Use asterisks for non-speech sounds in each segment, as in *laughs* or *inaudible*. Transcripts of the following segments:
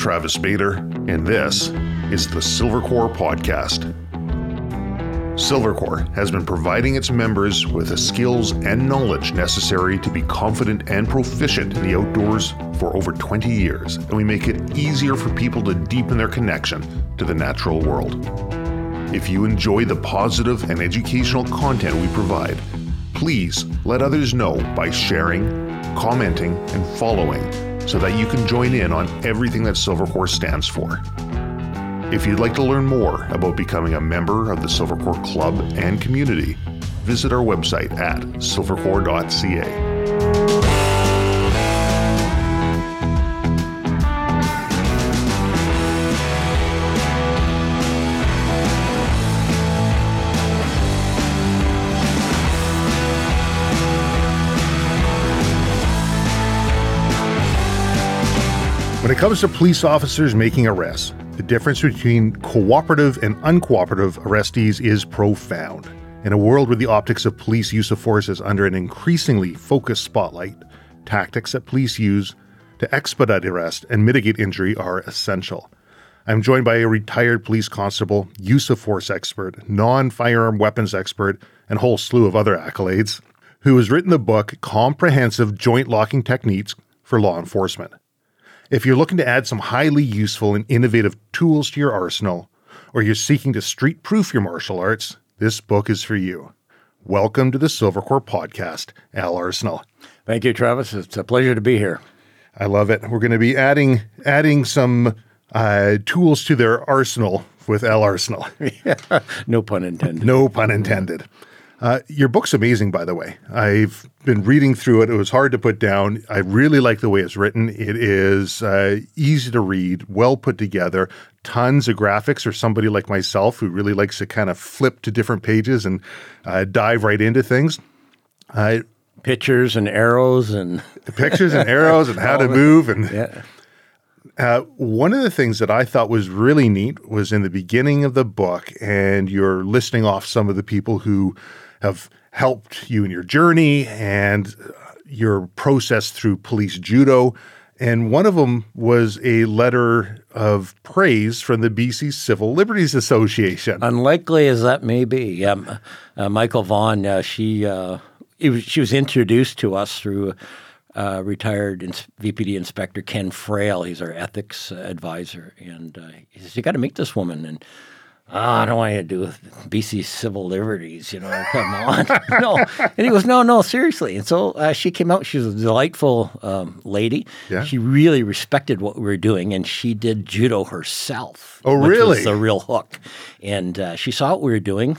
Travis Bader, and this is the Silvercore Podcast. Silvercore has been providing its members with the skills and knowledge necessary to be confident and proficient in the outdoors for over 20 years, and we make it easier for people to deepen their connection to the natural world. If you enjoy the positive and educational content we provide, please let others know by sharing, commenting, and following so that you can join in on everything that Silvercore stands for. If you'd like to learn more about becoming a member of the Silvercore Club and community, visit our website at silvercore.ca. When it comes to police officers making arrests, the difference between cooperative and uncooperative arrestees is profound. In a world where the optics of police use of force is under an increasingly focused spotlight, tactics that police use to expedite arrest and mitigate injury are essential. I'm joined by a retired police constable, use of force expert, non firearm weapons expert, and a whole slew of other accolades, who has written the book Comprehensive Joint Locking Techniques for Law Enforcement. If you're looking to add some highly useful and innovative tools to your arsenal, or you're seeking to street proof your martial arts, this book is for you. Welcome to the Silvercore Podcast, Al Arsenault. Thank you, Travis. It's a pleasure to be here. I love it. We're going to be adding adding some uh, tools to their arsenal with Al Arsenault. *laughs* no pun intended. No pun intended. Uh, your book's amazing, by the way. I've been reading through it. It was hard to put down. I really like the way it's written. It is uh, easy to read, well put together, tons of graphics for somebody like myself who really likes to kind of flip to different pages and uh, dive right into things. pictures and arrows and pictures and *laughs* arrows and how to move and yeah. Uh, one of the things that I thought was really neat was in the beginning of the book, and you're listing off some of the people who have helped you in your journey and your process through police judo. And one of them was a letter of praise from the BC Civil Liberties Association. Unlikely as that may be, um, uh, Micheal Vonn, uh, she uh, was, she was introduced to us through uh, retired ins- VPD Inspector Ken Frail. He's our ethics advisor, and uh, he says you got to meet this woman and oh, I don't want you to do with BC civil liberties, you know, come on. *laughs* no. And he goes, no, no, seriously. And so uh, she came out. She was a delightful um, lady. Yeah. She really respected what we were doing, and she did judo herself. Oh, really? Was the real hook. And uh, she saw what we were doing,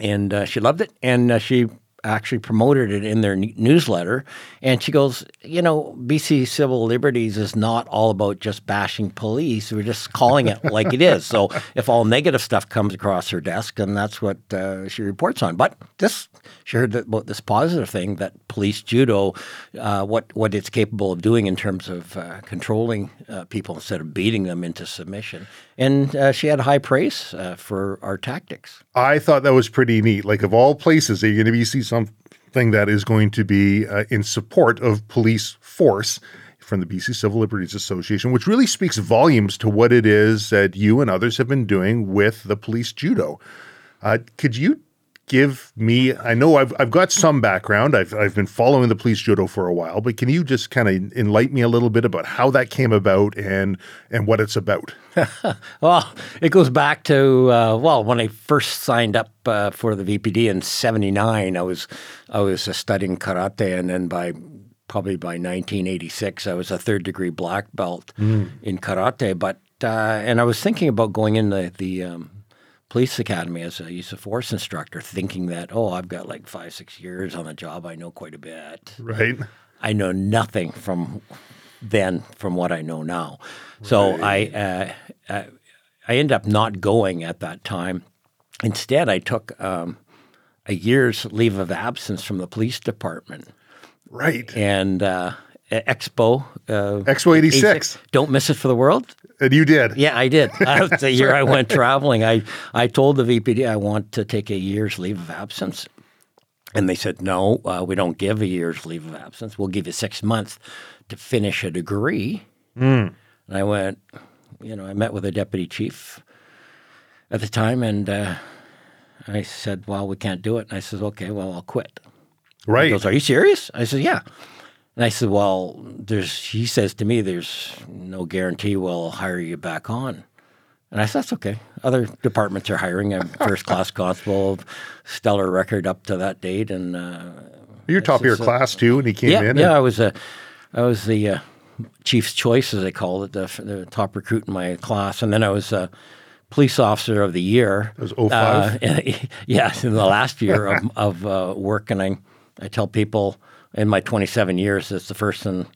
and uh, she loved it. And uh, she actually promoted it in their newsletter. And she goes, You know, BC Civil Liberties is not all about just bashing police. We're just calling it *laughs* like it is. So if all negative stuff comes across her desk, then that's what uh, she reports on. But this, she heard about this positive thing that police judo, uh, what, what it's capable of doing in terms of uh, controlling uh, people instead of beating them into submission. And uh, she had high praise uh, for our tactics. I thought that was pretty neat. Like, of all places, are you're going to be something that is going to be uh, in support of police force from the BC Civil Liberties Association, which really speaks volumes to what it is that you and others have been doing with the police judo. Uh, could you give me I know I've I've got some background. I've I've been following the police judo for a while, but can you just kind of enlighten me a little bit about how that came about and and what it's about? *laughs* well, it goes back to uh, well when I first signed up uh, for the VPD in '79. I was I was uh, studying karate, and then by probably by 1986, I was a third degree black belt mm. in karate. But uh, and I was thinking about going in the the um, police academy as a use of force instructor, thinking that oh, I've got like five six years on the job, I know quite a bit. Right. I know nothing from then from what I know now. So. I uh, I ended up not going at that time. Instead, I took um, a year's leave of absence from the police department. Right. And uh, Expo. Uh, Expo 86. Don't miss it for the world. And you did. Yeah, I did. *laughs* the year I went traveling, I, I told the VPD I want to take a year's leave of absence. And they said, no, uh, we don't give a year's leave of absence. We'll give you six months to finish a degree. Mm. And I went, you know, I met with a deputy chief at the time, and uh, I said, "Well, we can't do it." And I said, "Okay, well, I'll quit." Right. He goes, "Are you serious?" I said, "Yeah." And I said, "Well, there's." He says to me, "There's no guarantee we'll hire you back on." And I said, "That's okay. Other departments are hiring a *laughs* first-class constable, stellar record up to that date, and uh, You're top of your class too, and he came yeah, in. yeah. and- I was a, I was the uh, chief's choice, as they call it, the, the top recruit in my class, and then I was a police officer of the year. That was 05? Uh, *laughs* yeah, in the last year of, of uh, work, and I, I tell people in my 27 years, it's the first and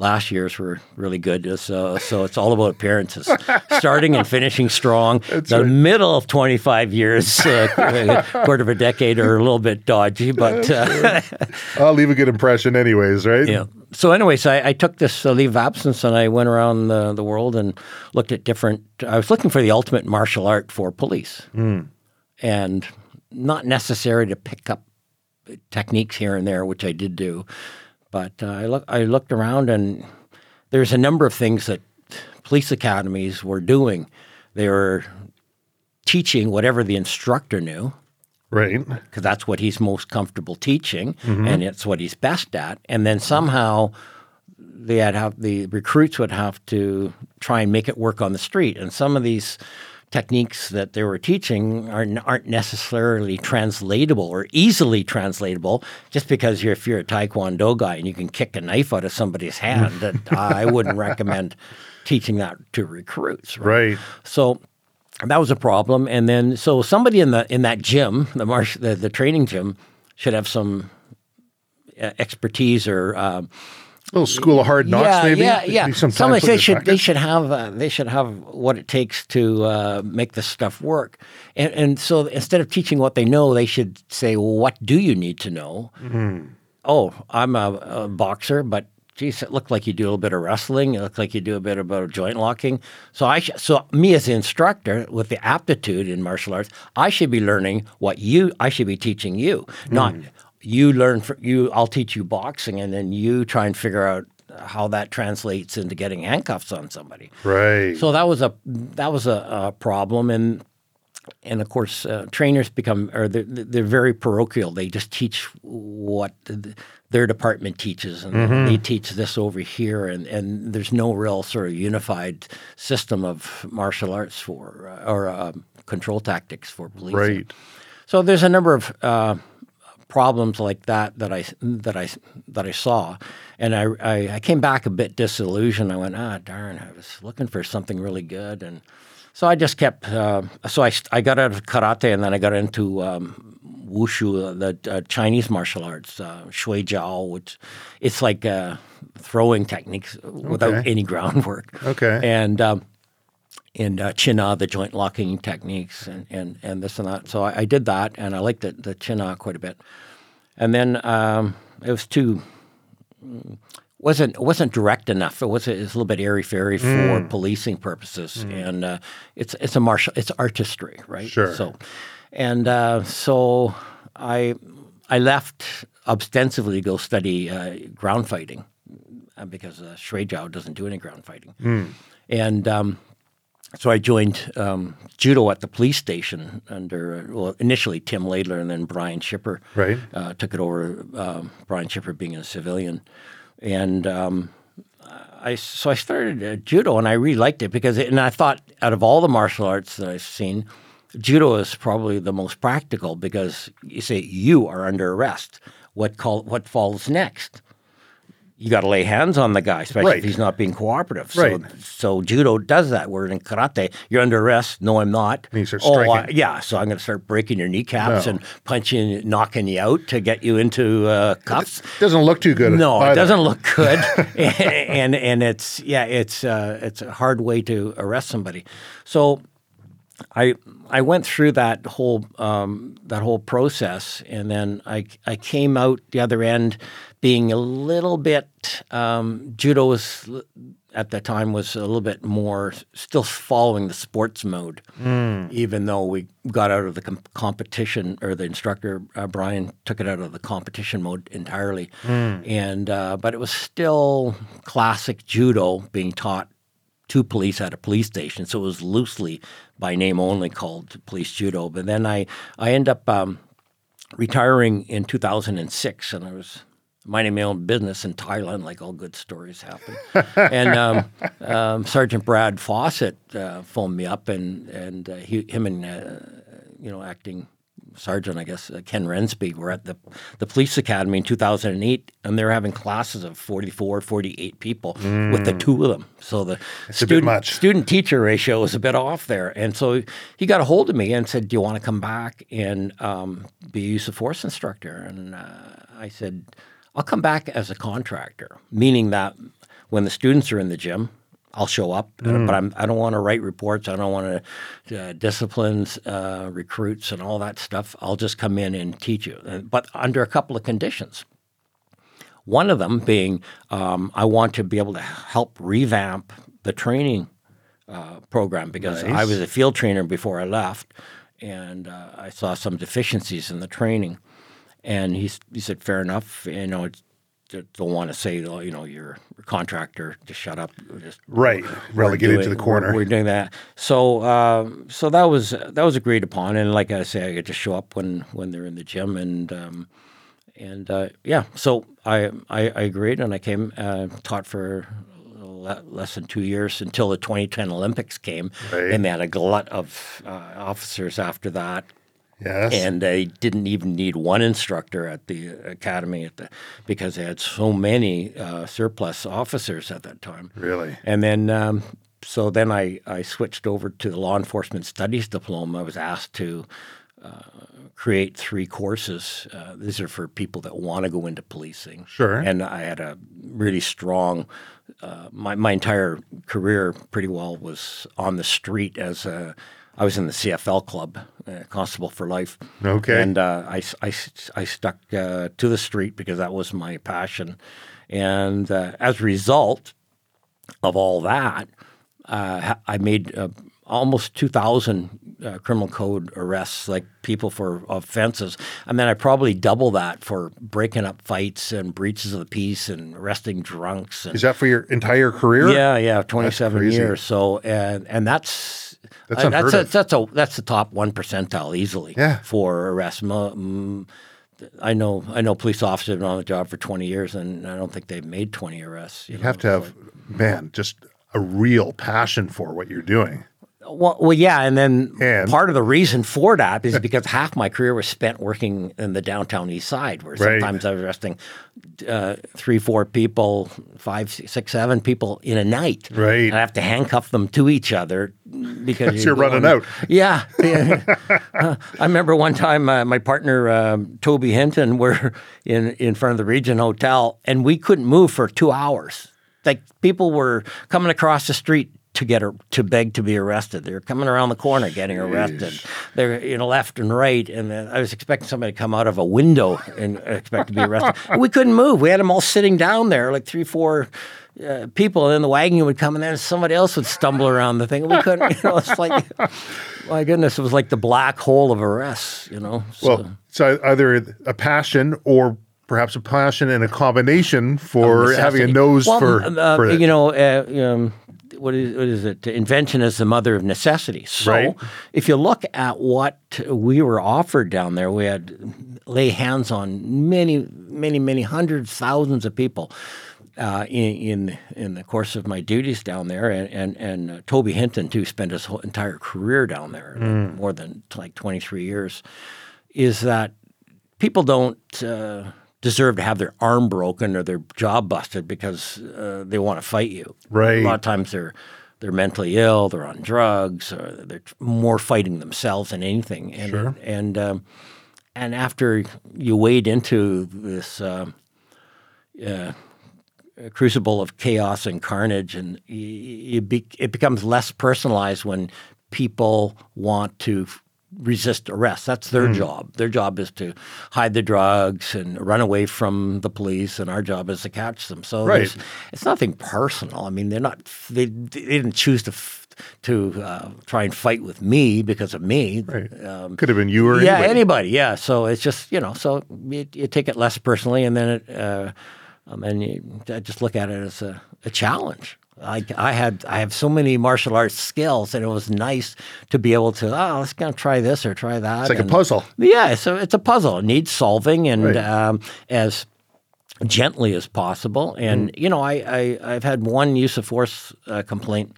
last years were really good. So, so it's all about appearances, *laughs* starting and finishing strong. the right. middle of 25 years, uh, *laughs* quarter of a decade, are a little bit dodgy, but. Uh, *laughs* I'll leave a good impression, anyways, right? yeah. So, anyways, I, I took this uh, leave of absence and I went around the, the world and looked at different. I was looking for the ultimate martial art for police, and not necessary to pick up techniques here and there, which I did do. But uh, I look, I looked around and there's a number of things that police academies were doing. They were teaching whatever the instructor knew Right. because that's what he's most comfortable teaching and it's what he's best at. And then somehow they had have the recruits would have to try and make it work on the street. And some of these techniques that they were teaching are, aren't necessarily translatable or easily translatable just because you're, if you're a taekwondo guy and you can kick a knife out of somebody's *laughs* hand that I wouldn't recommend teaching that to recruits Right. so that was a problem. And then so somebody in the in that gym, the marsh, the, the training gym, should have some uh, expertise or um, little school of hard knocks, yeah, maybe. yeah, yeah. Maybe some Somebody time they should they should have uh, they should have what it takes to uh, make this stuff work. And and so instead of teaching what they know, they should say, well, what do you need to know? Mm-hmm. Oh, I'm a, a boxer, but geez, it looked like you do a little bit of wrestling. It looked like you do a bit about joint locking. So I sh- so me as the instructor with the aptitude in martial arts, I should be learning what you I should be teaching you, not you learn for you. I'll teach you boxing, and then you try and figure out how that translates into getting handcuffs on somebody. Right. So that was a that was a, a problem, and and of course uh, trainers become or they're, they're very parochial. They just teach what th- their department teaches, and they teach this over here, and and there's no real sort of unified system of martial arts for uh, or um, control tactics for police. right. So there's a number of uh, problems like that that I that I that I saw, and I, I I came back a bit disillusioned. I went, ah, darn, I was looking for something really good, and so I just kept. Uh, so I I got out of karate, and then I got into. Um, Wushu, uh, the uh, Chinese martial arts, uh, Shuai Jiao, which it's like uh, throwing techniques without Okay. any *laughs* groundwork. Okay. And um, and uh, Chin Na, the joint locking techniques, and, and, and this and that. So I, I did that, and I liked the, the Chin Na quite a bit. And then um, it was too wasn't wasn't direct enough. It was, it was a little bit airy fairy for policing purposes, and uh, it's it's a martial it's artistry, right? Sure. So, and uh, so I I left ostensibly to go study uh, ground fighting uh, because uh, Shuai Jiao doesn't do any ground fighting, and. Um, so I joined um, judo at the police station under well initially Tim Laidler and then Brian Shipper. Right. Uh, took it over. Um, Brian Shipper being a civilian, and um, I so I started uh, judo and I really liked it because it, and I thought out of all the martial arts that I've seen, judo is probably the most practical because you say you are under arrest. What call what falls next? You got to lay hands on the guy, especially Right. if he's not being cooperative. Right. So, so judo does that. Where in karate, you're under arrest. No, I'm not. And you start oh, I- striking. yeah. So I'm going to start breaking your kneecaps No. and punching, knocking you out to get you into uh, cuffs. Doesn't look too good. No, it doesn't look *laughs* good, *laughs* and and it's yeah, it's uh, it's a hard way to arrest somebody. So I I went through that whole um, that whole process, and then I I came out the other end being a little bit um, judo was at the time was a little bit more still following the sports mode, even though we got out of the com- competition or the instructor uh, Brian took it out of the competition mode entirely, and uh, but it was still classic judo being taught to police at a police station, so it was loosely by name only called police judo. But then I I end up um, retiring in 2006, and I was minding my own business in Thailand, like all good stories happen. *laughs* and um, um, Sergeant Brad Fawcett uh, phoned me up, and and uh, he, him and uh, you know acting sergeant, I guess, uh, Ken Rensby, were at the, the police academy in 2008, and they were having classes of 44, 48 people mm. with the two of them. So the student, student teacher ratio was a bit off there. And so he got a hold of me and said, Do you want to come back and um, be a use of force instructor? And uh, I said, I'll come back as a contractor, meaning that when the students are in the gym, I'll show up, mm. but I'm, I don't want to write reports. I don't want to uh, disciplines uh, recruits and all that stuff. I'll just come in and teach you, but under a couple of conditions. One of them being um, I want to be able to help revamp the training uh, program because nice. I was a field trainer before I left, and uh, I saw some deficiencies in the training. And he, he said, fair enough. You know, don't want to say, you know, you're contractor, just shut up. Just, right, relegated to the corner. We're, we're, doing that. So, um, so that was that was agreed upon, and like I say, I get to show up when when they're in the gym, and um, and uh, yeah, so I, I, I agreed, and I came uh, taught for less than two years until the 2010 Olympics came, right. and they had a glut of uh, officers after that Yes. And they didn't even need one instructor at the academy at the, because they had so many uh, surplus officers at that time. Really? And then, um, so then I, I switched over to the law enforcement studies diploma. I was asked to uh, create three courses. Uh, these are for people that want to go into policing. Sure. And I had a really strong, uh, my, my entire career pretty well was on the street as a I was in the CFL club, uh, Constable for Life. Okay. And uh, I, I, I stuck uh, to the street because that was my passion. And uh, as a result of all that, uh, I made uh, almost 2,000 uh, criminal code arrests, like people for offenses. And then I probably double that for breaking up fights and breaches of the peace and arresting drunks. And, Is that for your entire career? Yeah, yeah, 27 years. So, and, and that's that's, uh, that's, a, that's a that's the top one percentile easily yeah. for arrests. Mm, I know I know police officers have been on the job for 20 years, and I don't think they've made 20 arrests. You, you know, have to have, man, just a real passion for what you're doing. Well, well, yeah, and then and, part of the reason for that is because *laughs* half my career was spent working in the downtown east side, where right. sometimes I was arresting uh, three, four people, five, six, seven people in a night. Right, and I have to handcuff them to each other because you're, you're running out. Yeah, *laughs* uh, I remember one time uh, my partner um, Toby Hinton were *laughs* in in front of the Regent Hotel, and we couldn't move for two hours. Like people were coming across the street to get to beg to be arrested. They're coming around the corner getting arrested. They're you know left and right, and I was expecting somebody to come out of a window and expect to be arrested. *laughs* we couldn't move. We had them all sitting down there, like three, four. Uh, people, and then the wagon would come, and then somebody else would stumble around the thing. We couldn't, you know. It's like, *laughs* my goodness, it was like the black hole of arrests, you know. So, well, so either a passion or perhaps a passion and a combination for having a nose well, for, uh, for you know, uh, um, what is, what is it? Invention is the mother of necessity. So right. if you look at what we were offered down there, we had lay hands on many, many, many hundreds, thousands of people. Uh, in, in, in the course of my duties down there, and and, and uh, Toby Hinton too spent his whole entire career down there, mm. more than like twenty three years. Is that people don't uh, deserve to have their arm broken or their jaw busted because uh, they want to fight you. Right. A lot of times they're they're mentally ill, they're on drugs, or they're more fighting themselves than anything. And sure. and um, and after you wade into this uh, uh, crucible of chaos and carnage, and you, you be, it becomes less personalized when people want to resist arrest. That's their mm. job. Their job is to hide the drugs and run away from the police, and our job is to catch them. So right. it's nothing personal. I mean, they're not. They, they didn't choose to. to uh, try and fight with me because of me. Right. Um, Could have been you or yeah, anybody. anybody. Yeah. So it's just you know, so you, you take it less personally, and then it, uh, um, and you, I just look at it as a, a challenge. I, I had I have so many martial arts skills, and it was nice to be able to oh let's gonna try this or try that. It's like and, a puzzle. Yeah, so it's a puzzle. It needs solving, and Right. um, as gently as possible. And you know, I, I I've had one use of force uh, complaint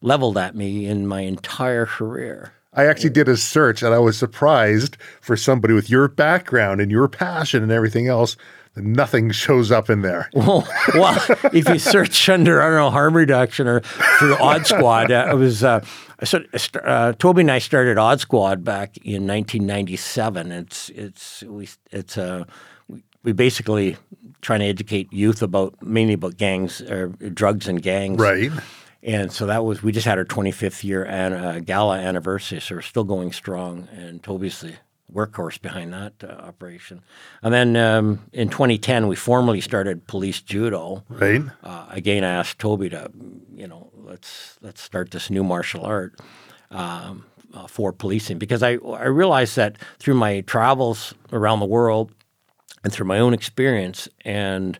leveled at me in my entire career. I actually did a search and I was surprised for somebody with your background and your passion and everything else nothing shows up in there. *laughs* Well, well, if you search under I don't know harm reduction or through Odd Squad, uh, it was. Uh, so, uh, Toby and I started Odd Squad back in 1997. It's it's we it's uh, we, basically trying to educate youth about mainly about gangs or drugs and gangs. Right. And so that was we just had our 25th year an, uh, gala anniversary, so we're still going strong. And Toby's the workhorse behind that uh, operation. And then um, in 2010, we formally started police judo. Right. Uh, again, I asked Toby to, you know, let's let's start this new martial art um, uh, for policing because I I realized that through my travels around the world and through my own experience, and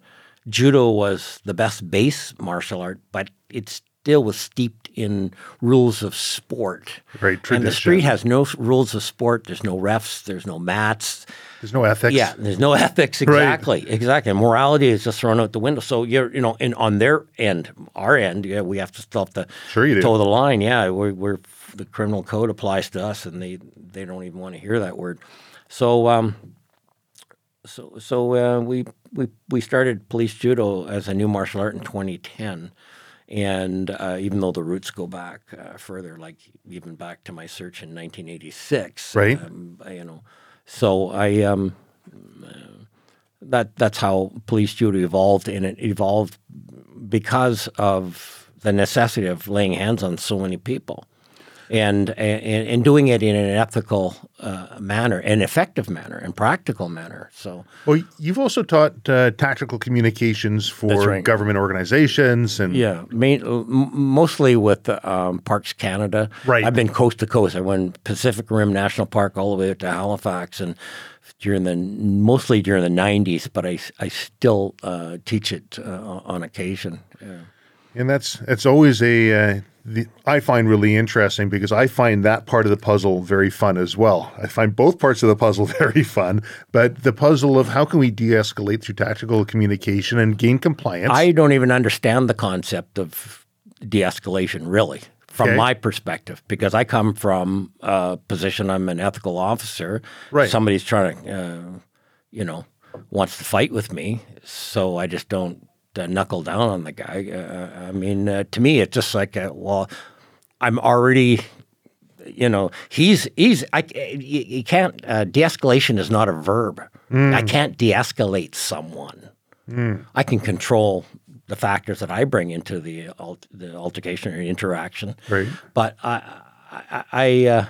judo was the best base martial art, but it still was steeped in rules of sport. Right, And the street has no rules of sport. There's no refs. There's no mats. There's no ethics. Yeah, there's no ethics. Exactly, exactly. And morality is just thrown out the window. So you're, you know, and on their end, our end, yeah, we have to still have to Sure you do. toe the line. Yeah, we're, we're the criminal code applies to us, and they they don't even want to hear that word. So, um, so so uh, we we we started police judo as a new martial art in 2010. And uh, even though the roots go back uh, further, like even back to my search in 1986, Right. Um, you know, so I um, that that's how police judo evolved, and it evolved because of the necessity of laying hands on so many people, and and, and doing it in an ethical uh, manner, an effective manner, and practical manner. So Well, you've also taught uh, tactical communications for right. government organizations and yeah, main, mostly with um, Parks Canada. Right. I've been coast to coast. I went Pacific Rim National Park all the way up to Halifax, and during the mostly during the '90s. But I I still uh, teach it uh, on occasion. Yeah. And that's it's always a uh, the, I find really interesting because I find that part of the puzzle very fun as well. I find both parts of the puzzle *laughs* very fun, but the puzzle of how can we de-escalate through tactical communication and gain compliance. I don't even understand the concept of de-escalation, really, from Okay. my perspective, because I come from a position. I'm an ethical officer. Right. Somebody's trying to, uh, you know, wants to fight with me, so I just don't uh, knuckle down on the guy. Uh, I mean, uh, to me, it's just like, uh, well, I'm already. You know, he's he's. I you, you can't. Uh, de-escalation is not a verb. I can't de-escalate someone. I can control the factors that I bring into the alt- the altercation or interaction. Right. But I, I, I uh,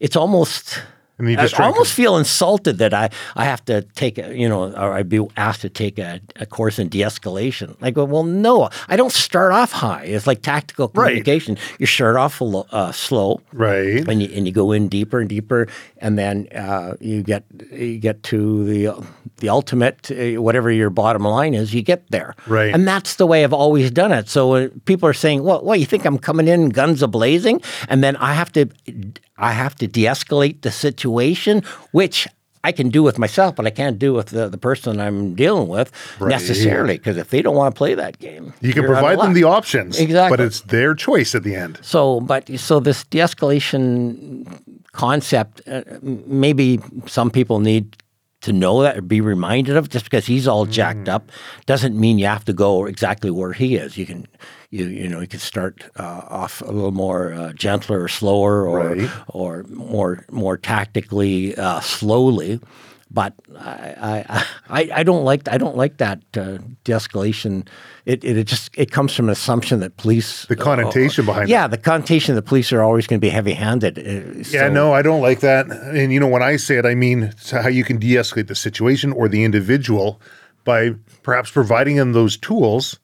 it's almost. And you I, just I almost feel insulted that I, I have to take a you know or I'd be asked to take a, a course in de-escalation. I go, well, no, I don't start off high. It's like tactical Right. communication. You start off a lo- uh, slow, right. and you, and you go in deeper and deeper, and then uh, you get you get to the the ultimate, uh, whatever your bottom line is, you get there. Right. And that's the way I've always done it. So uh, people are saying, "Well, what you think I'm coming in guns a blazing?" And then I have to I have to de-escalate the situation, which. I can do with myself, but I can't do with the, the person I'm dealing with Right. necessarily. Because if they don't want to play that game, You can you're out of provide them the options, Exactly. but it's their choice at the end. So, but so this de-escalation concept, uh, maybe some people need to know that or be reminded of. Just because he's all jacked up doesn't mean you have to go exactly where he is. You can, you you know, you can start uh, off a little more uh, gentler or slower, or Right. or more more tactically uh, slowly. But I, I, I, don't like I don't like that uh, de-escalation. It, it it just it comes from an assumption that police The connotation behind it. yeah, the connotation that police are always going to be heavy-handed. uh, Yeah, no, I don't like that. And you know, when I say it, I mean how you can de-escalate the situation or the individual by perhaps providing them those tools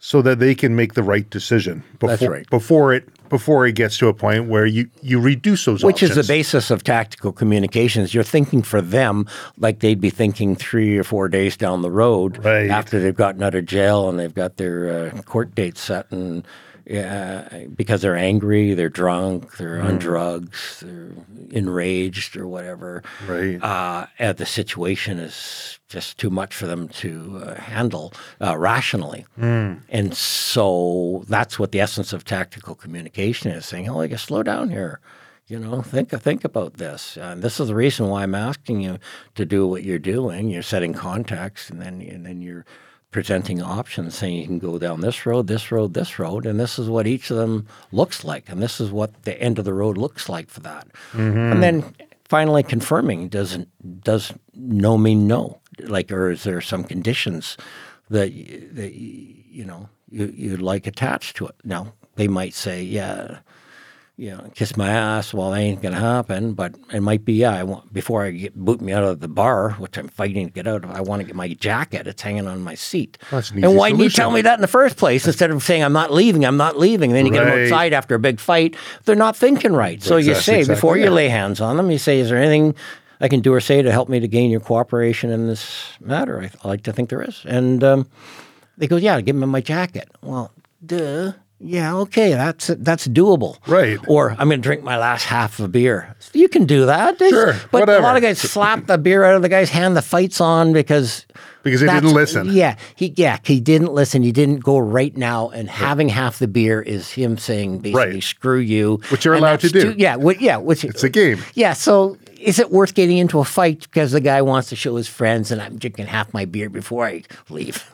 so that they can make the right decision before That's right. before it before it gets to a point where you you reduce those Which is the basis of tactical communications. You're thinking for them like they'd be thinking three or four days down the road Right. after they've gotten out of jail and they've got their uh, court date set and yeah, because they're angry, they're drunk, they're on drugs, they're enraged or whatever. Right. Uh, and the situation is just too much for them to uh, handle uh, rationally. And so that's what the essence of tactical communication is saying, oh, you slow down here. You know, think think about this. And this is the reason why I'm asking you to do what you're doing. You're setting context, and then and then you're presenting options, saying you can go down this road, this road, this road, and this is what each of them looks like, and this is what the end of the road looks like for that. Mm-hmm. And then finally confirming does does no mean no, like, or is there some conditions that that you know you, you'd like attached to it? Now they might say, yeah you know, kiss my ass. Well, that ain't gonna happen. But it might be. Yeah, I want before I get boot me out of the bar, which I'm fighting to get out of. I want to get my jacket. It's hanging on my seat. That's an and why didn't you tell me that in the first place instead of saying I'm not leaving? I'm not leaving. And then you get them Right. outside after a big fight. They're not thinking right. So you say exactly before you lay hands on them, you say, "Is there anything?" I can do or say to help me to gain your cooperation in this matter. I, I like to think there is. And um, they go, yeah, give me my jacket. Well, duh. Yeah, okay, that's that's doable. Right. Or I'm going to drink my last half of a beer. You can do that. Sure, But a lot of guys slap the beer out of the guy's hand. The fight's on because Because he didn't listen. Yeah, he yeah he didn't listen. He didn't go right now. And having half the beer is him saying basically Right. screw you, Which you're And allowed to do. too- yeah, wh- yeah. Which It's a game. yeah, so is it worth getting into a fight because the guy wants to show his friends and I'm drinking half my beer before I leave?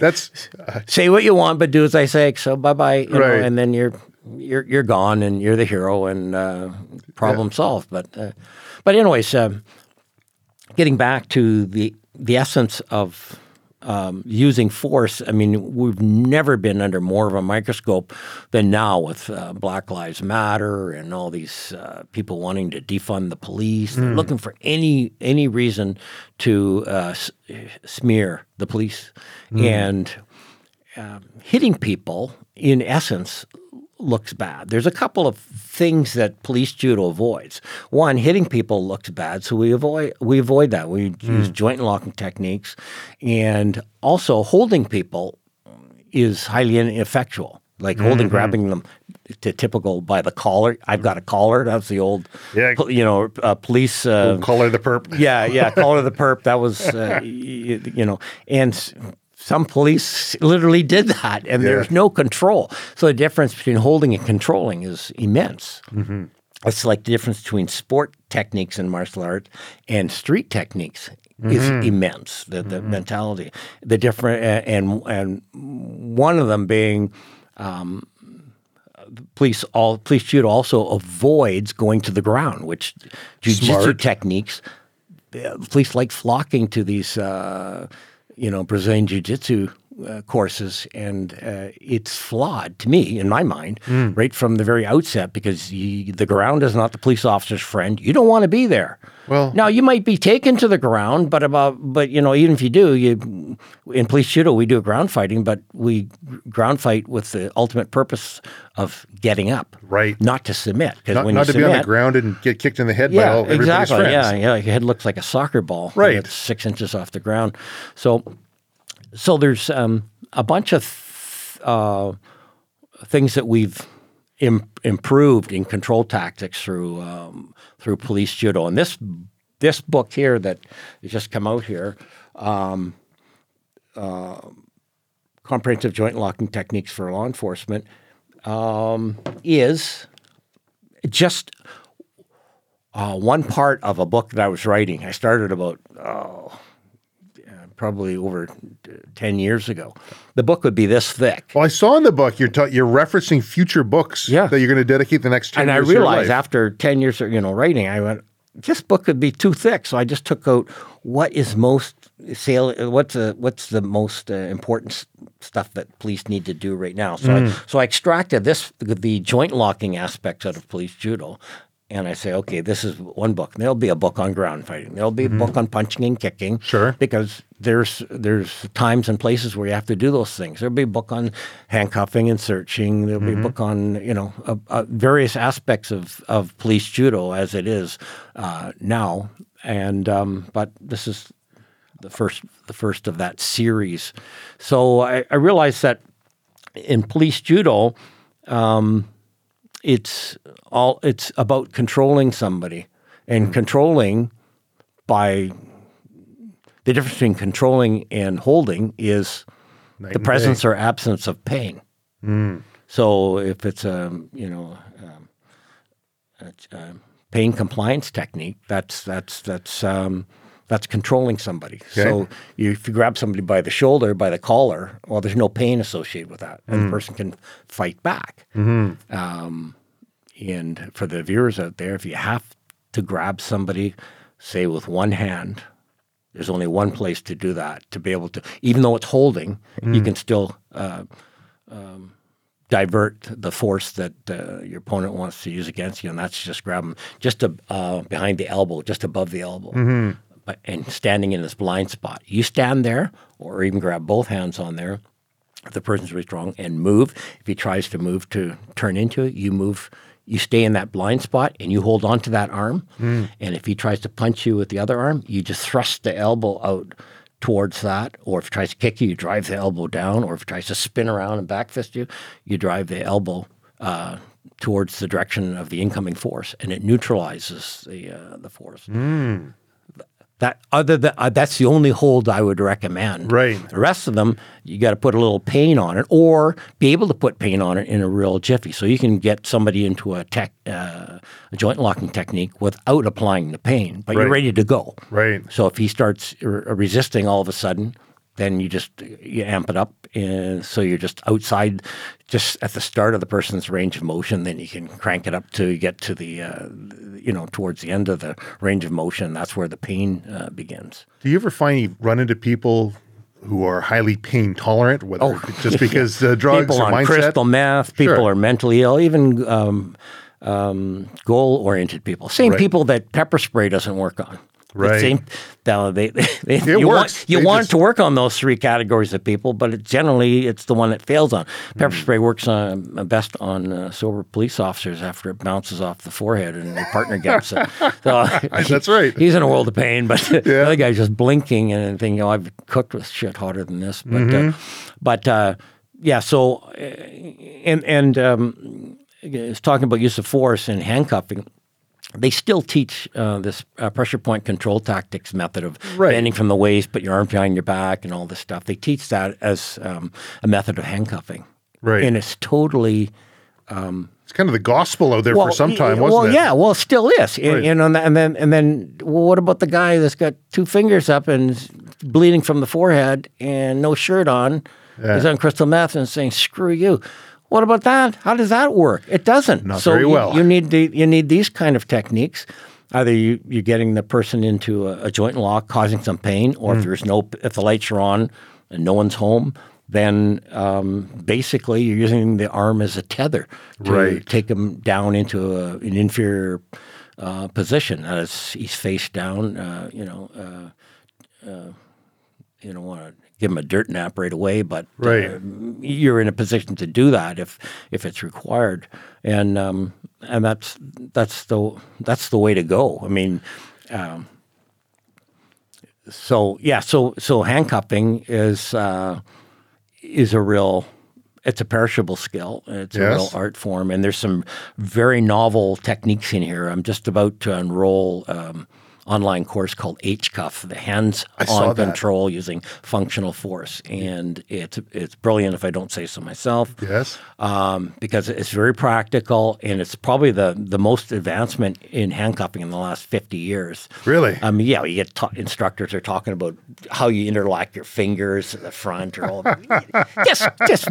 That's uh, *laughs* say what you want, but do as I say. So bye bye, Right. and then you're you're you're gone and you're the hero and uh, problem solved. But uh, but anyways, um, getting back to the the essence of um, using force. I mean, we've never been under more of a microscope than now with uh, Black Lives Matter and all these uh, people wanting to defund the police. They're looking for any any reason to uh, s- smear the police and um, hitting people. In essence, looks bad. There's a couple of things that police judo avoids. One, hitting people looks bad, so we avoid we avoid that. We use joint locking techniques, and also holding people is highly ineffectual. Like holding, grabbing them to typical by the collar. I've got a collar. That's the old, Yeah. you know, uh, police. Uh, color the perp. yeah, yeah, collar the perp. That was, *laughs* uh, y- y- you know, and some police literally did that, and there's no control. So the difference between holding and controlling is immense. It's like the difference between sport techniques in martial art and street techniques is immense. The, the mentality, the different, and and one of them being police all police judo also avoids going to the ground, which jiu-jitsu techniques. uh, Police like flocking to these, uh, you know, Brazilian jiu-jitsu uh, courses, and uh, it's flawed to me, in my mind, Hmm. right from the very outset, because you, the ground is not the police officer's friend. You don't want to be there. Well- now you might be taken to the ground, but about, but you know, even if you do, you in police judo we do ground fighting, but we ground fight with the ultimate purpose of getting up, Right. Not to submit, because Not, when not to be on the ground and get kicked in the head by yeah, all everybody's exactly. friends. Yeah, yeah. Your head looks like a soccer ball. Right. It's six inches off the ground. So, so there's um, a bunch of th- uh, things that we've Im- improved in control tactics through um, through police judo. And this this book here that has just come out here, um, uh, comprehensive joint locking techniques for law enforcement, um, is just uh, one part of a book that I was writing. I started about oh, probably over uh, ten years ago. The book would be this thick. Well, I saw in the book you're ta- you're referencing future books Yeah. that you're going to dedicate the next and I years of your realized after ten years of you know writing, I went, this book could be too thick. So I just took out what is most sale, what's the what's the most uh, important s- stuff that police need to do right now. So Mm. I, so I extracted this the joint locking aspects out of police judo. And I say, okay, this is one book. There'll be a book on ground fighting. There'll be a book on punching and kicking. Mm-hmm. Sure. Because there's there's times and places where you have to do those things. There'll be a book on handcuffing and searching. There'll be a book on you know uh, uh, various aspects of, of police judo as it is uh, now. And um, but this is the first the first of that series. So I, I realized that in police judo, um, it's all it's about controlling somebody and controlling by the difference between controlling and holding is Night the presence day. or absence of pain. So if it's a you know um, a, a pain compliance technique, that's that's that's um, that's controlling somebody. So you, if you grab somebody by the shoulder, by the collar, well, there's no pain associated with that, and the person can fight back. Um, and for the viewers out there, if you have to grab somebody, say with one hand, there's only one place to do that. To be able to, even though it's holding, you can still uh, um, divert the force that uh, your opponent wants to use against you, and that's just grab them just a, uh, behind the elbow, just above the elbow, but, and standing in this blind spot. You stand there, or even grab both hands on there. If the person's really strong, and move. If he tries to move to turn into it, you move. You stay in that blind spot and you hold on to that arm. And if he tries to punch you with the other arm, you just thrust the elbow out towards that. Or if he tries to kick you, you drive the elbow down. Or if he tries to spin around and back fist you, you drive the elbow uh, towards the direction of the incoming force, and it neutralizes the uh, the force. That other than, uh, that's the only hold I would recommend. Right. The rest of them, you got to put a little pain on it, or be able to put pain on it in a real jiffy. So you can get somebody into a tech, uh, a joint locking technique without applying the pain, but Right. you're ready to go. Right. So if he starts r- resisting all of a sudden, then you just you amp it up, and so you're just outside, just at the start of the person's range of motion. Then you can crank it up to get to the, uh, you know, towards the end of the range of motion. That's where the pain uh, begins. Do you ever find you run into people who are highly pain tolerant, whether just because uh, *laughs* drugs Oh. people or on mindset? crystal meth, people Sure. are mentally ill, even um, um, goal-oriented people. Same Right. people that pepper spray doesn't work on. Right. Same, they, they, they- It you works. Want, you They want just- it to work on those three categories of people, but it, generally it's the one that fails on. Pepper spray works on best on uh, sober police officers after it bounces off the forehead and their partner gets it. So, *laughs* *laughs* That's right. He's in a world of pain, but *laughs* the other guy's just blinking and thinking, "Oh, I've cooked with shit hotter than this." But, Mm-hmm. uh, but uh, yeah. So, uh, and and um, it's talking about use of force and handcuffing. They still teach uh, this uh, pressure point control tactics method of Right. bending from the waist, put your arm behind your back, and all this stuff. They teach that as um, a method of handcuffing, Right. And it's totally It's kind of the gospel out there for some time, well, wasn't it? Well, yeah, well, it still is. And, Right. and, and then, and then, well, what about the guy that's got two fingers up and bleeding from the forehead and no shirt on? Yeah. He's on crystal meth and saying, "Screw you." What about that? How does that work? It doesn't. Not so very you- well. You, need the, you need these kind of techniques. Either you, you're getting the person into a, a joint lock, causing some pain, or Hmm. if there's no, if the lights are on and no one's home, then um, basically you're using the arm as a tether to Right. take him down into a, an inferior uh, position as he's face down. Uh, you know, uh, uh, you don't want to give him a dirt nap right away, but Right. uh, you're in a position to do that if if it's required, and um, and that's that's the that's the way to go. I mean. Um, so yeah, so so handcuffing is uh, is a real it's a perishable skill. It's a real art form, and there's some very novel techniques in here. I'm just about to unroll um, online course called H-Cuff, the hands-on control using functional force, and it's it's brilliant if I don't say so myself Yes. um, because it's very practical and it's probably the, the most advancement in handcuffing in the last 50 years. Really? Um, yeah, you get ta- instructors are talking about how you interlock your fingers at the front or all *laughs* just just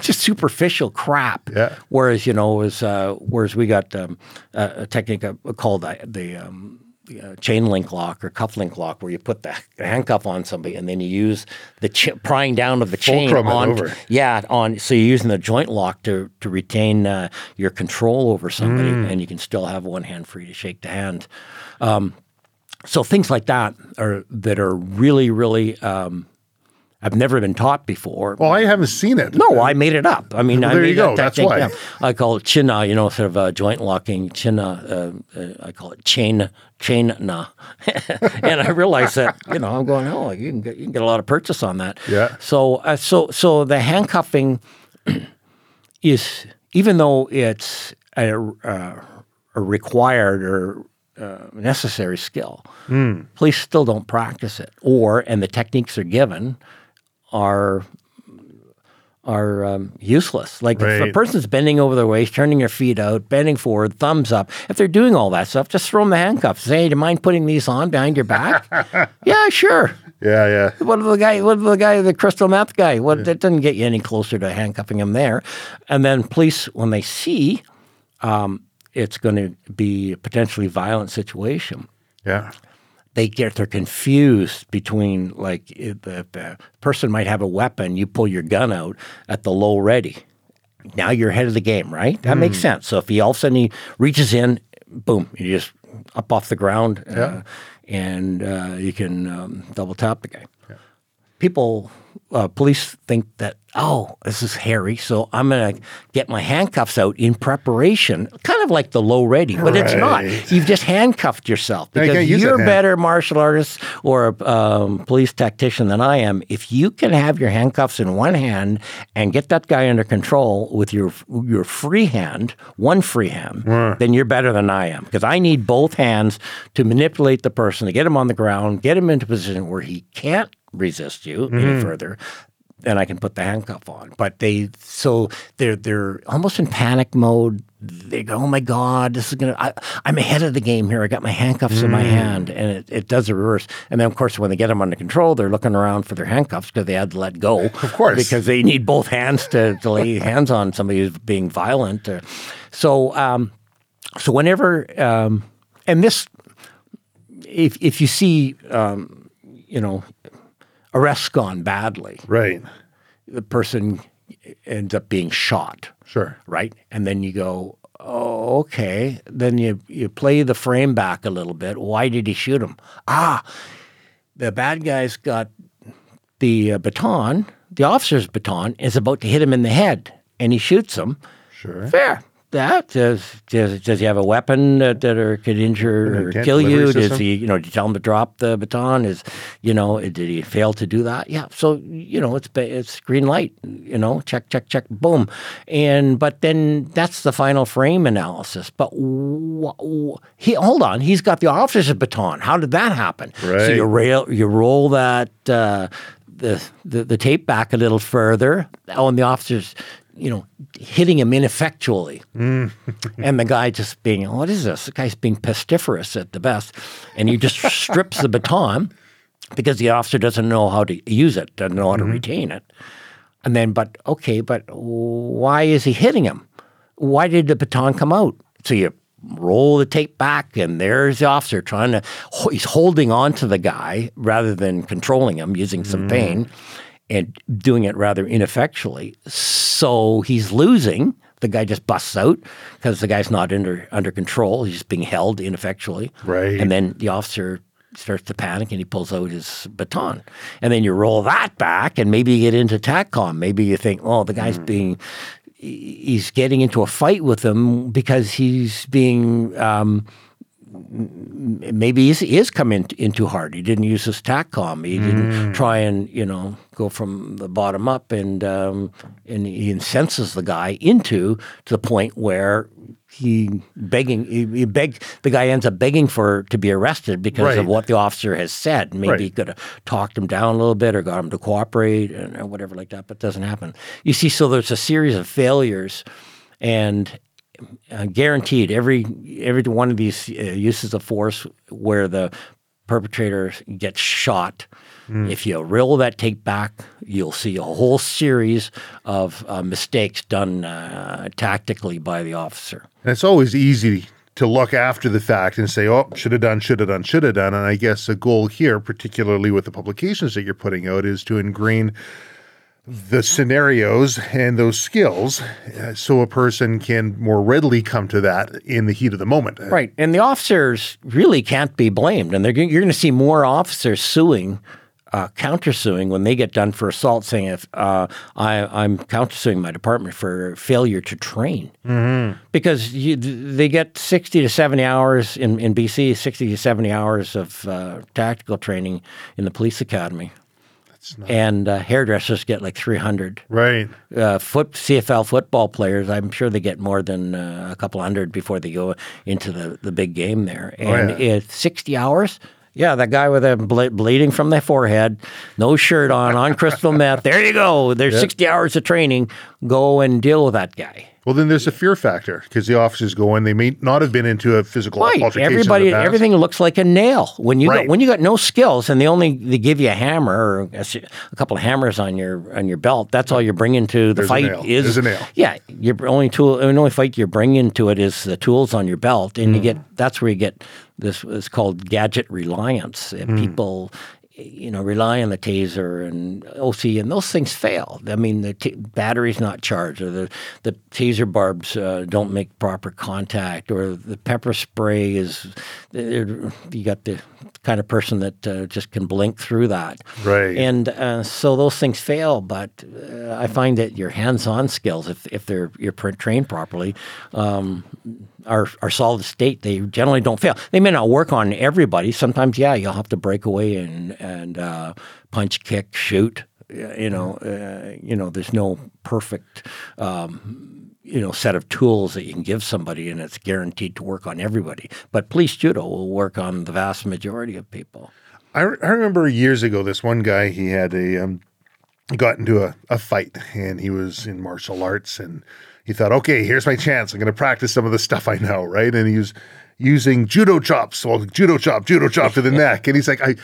just superficial crap. Yeah. Whereas you know, as uh, whereas we got um, a, a technique uh, called the, the um, the, uh, chain link lock or cuff link lock, where you put the handcuff on somebody and then you use the ch- prying down of the chain on. over. Yeah, on so you're using the joint lock to to retain uh, your control over somebody, Mm. and you can still have one hand free to shake the hand. Um, so things like that are that are really really um, I've never been taught before. well, I haven't seen it. No, I made it up. I mean, Well, I there made you that go. That's why. down. I call it chin na, you know, sort of a joint locking chin na. Uh, uh, I call it chain chain na, *laughs* and I realized that you know I'm going, oh, you can get you can get a lot of purchase on that. Yeah. So uh, so so the handcuffing *clears throat* is even though it's a, uh, a required or uh, necessary skill, police still don't practice it, or and the techniques are given are are um, useless. Like if a person's bending over their waist, turning their feet out, bending forward, thumbs up, if they're doing all that stuff, just throw them the handcuffs. Say, hey, do you mind putting these on behind your back? *laughs* yeah, sure. Yeah, yeah. What the guy? What the guy? The crystal meth guy? What that doesn't get you any closer to handcuffing him there. And then police, when they see um, it's going to be a potentially violent situation, Yeah. They get they're confused between like the, the person might have a weapon, you pull your gun out at the low ready. Now you're ahead of the game, right? That makes sense. So if he all of a sudden he reaches in, boom, you just up off the ground, uh, and uh, you can um, double tap the guy. People, uh, police think that oh, this is hairy, so I'm gonna get my handcuffs out in preparation, kind of like the low ready, but it's not. You've just handcuffed yourself you because that you're hand. better martial artist or a um, police tactician than I am. If you can have your handcuffs in one hand and get that guy under control with your your free hand, one free hand, then you're better than I am because I need both hands to manipulate the person to get him on the ground, get him into a position where he can't resist you Mm-hmm. any further. Then I can put the handcuff on. But they so they're they're almost in panic mode. They go, "Oh my God, this is gonna! I, I'm ahead of the game here. I got my handcuffs in Mm. my hand, and it, it does the reverse. And then, of course, when they get them under control, they're looking around for their handcuffs because they had to let go. Of course. because they need both hands to, to lay *laughs* hands on somebody who's being violent. Uh, So, um, so whenever, um, and this, if if you see, um, you know, arrests gone badly, Right. the person ends up being shot, Sure. right? And then you go, oh, okay. Then you you play the frame back a little bit. Why did he shoot him? Ah, the bad guy's got the uh, baton, the officer's baton, is about to hit him in the head, and he shoots him. Sure. Fair. That does, does does he have a weapon that, that or could injure or kill you? Does he, you know, did you tell him to drop the baton? Is, you know, did he fail to do that? Yeah. So you know, it's it's green light. You know, check, check, check, boom, and but then that's the final frame analysis. But wh- wh- he hold on, he's got the officer's baton. How did that happen? Right. So you rail, you roll that. Uh, the, the the tape back a little further. Oh, and the officer's, you know, hitting him ineffectually, mm. *laughs* and the guy just being, what is this? The guy's being pestiferous at the best, and he just *laughs* strips the baton because the officer doesn't know how to use it, doesn't know how to mm-hmm. retain it, and then, but okay, but why is he hitting him? Why did the baton come out? So you roll the tape back, and there's the officer trying to, he's holding on to the guy rather than controlling him using some mm. pain and doing it rather ineffectually. So he's losing. The guy just busts out because the guy's not under under control. He's being held ineffectually. Right. And then the officer starts to panic and he pulls out his baton. And then you roll that back and maybe you get into TACCOM. Maybe you think, oh, the guy's being, he's getting into a fight with him because he's being, um, maybe he's, he is coming in too hard. He didn't use his TACCOM. He didn't try and, you know, go from the bottom up and, um, and he incenses the guy into to the point where he begging he, he begged the guy ends up begging for to be arrested because Right. of what the officer has said. Maybe Right. he could have talked him down a little bit or got him to cooperate and or whatever like that, but it doesn't happen. You see, so there's a series of failures, and uh, guaranteed every every one of these uh, uses of force where the perpetrator gets shot. If you roll that tape back, you'll see a whole series of uh, mistakes done uh, tactically by the officer. And it's always easy to look after the fact and say, oh, should have done, should have done, should have done. And I guess a goal here, particularly with the publications that you're putting out, is to ingrain the scenarios and those skills uh, so a person can more readily come to that in the heat of the moment. Right, and the officers really can't be blamed, and g- you're going to see more officers suing, uh, countersuing when they get done for assault, saying if uh, I, I'm countersuing my department for failure to train, mm-hmm. because you, they get 60 to 70 hours in, in BC, 60 to 70 hours of uh, tactical training in the police academy. And uh, hairdressers get like 300. Right. Uh, foot CFL football players, I'm sure they get more than uh, a couple hundred before they go into the, the big game there. And Oh, yeah. it's 60 hours. Yeah, that guy with a ble- bleeding from the forehead, no shirt on, on crystal *laughs* meth. There you go. There's 60 hours of training. Go and deal with that guy. Well, then there's a fear factor because the officers go in. They may not have been into a physical Right. altercation. Everybody, everything looks like a nail when you Right. got, when you got no skills, and they only they give you a hammer or a, a couple of hammers on your on your belt. That's all you're bringing to the There's fight. Is There's a nail. Yeah, your only tool, the only fight you're bringing to it is the tools on your belt, and you Mm. get that's where you get this. is called gadget reliance. And Mm. People. You know, rely on the taser and OC, and those things fail. I mean, the t- battery's not charged, or the the taser barbs uh, don't make proper contact, or the pepper spray is. You got the kind of person that uh, just can blink through that, Right. And uh, so those things fail. But uh, I find that your hands-on skills, if if they're you're trained properly, um, are are solid state. They generally don't fail. They may not work on everybody. Sometimes, yeah, you'll have to break away and and uh, punch, kick, shoot. You know, uh, you know. There's no perfect. Um, you know, set of tools that you can give somebody, and it's guaranteed to work on everybody. But police judo will work on the vast majority of people. I, re- I remember years ago, this one guy, he had a, um, got into a, a fight and he was in martial arts and he thought, okay, here's my chance. I'm going to practice some of the stuff I know, right? And he was using judo chops, well, judo chop, judo chop to the *laughs* neck. And he's like, I,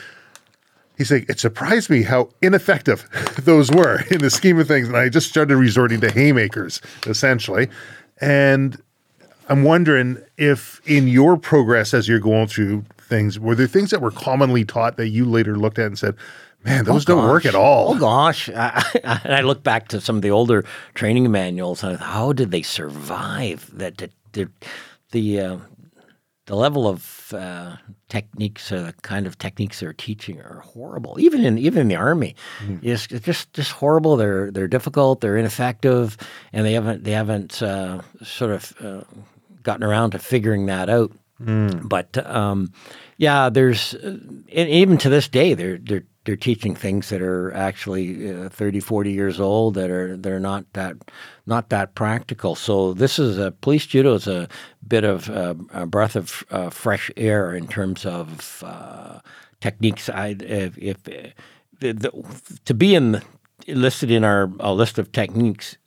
he's like, it surprised me how ineffective *laughs* those were *laughs* in the scheme of things. And I just started resorting to haymakers, essentially. And I'm wondering if in your progress as you're going through things, were there things that were commonly taught that you later looked at and said, man, those don't work at all? Oh gosh! I, I, and I look back to some of the older training manuals. And how did they survive? That the the the, uh, the level of uh, techniques, uh, the kind of techniques they're teaching, are horrible. Even in even in the army, it's, it's just just horrible. They're they're difficult. They're ineffective, and they haven't they haven't uh, sort of uh, gotten around to figuring that out. But um, yeah, there's uh, even to this day they're they're they're teaching things that are actually uh, 30, 40 years old that are they're not that not that practical. So this is a police judo is a bit of uh, a breath of uh, fresh air in terms of uh, techniques. I if, if the, the, to be in the, listed in our uh, list of techniques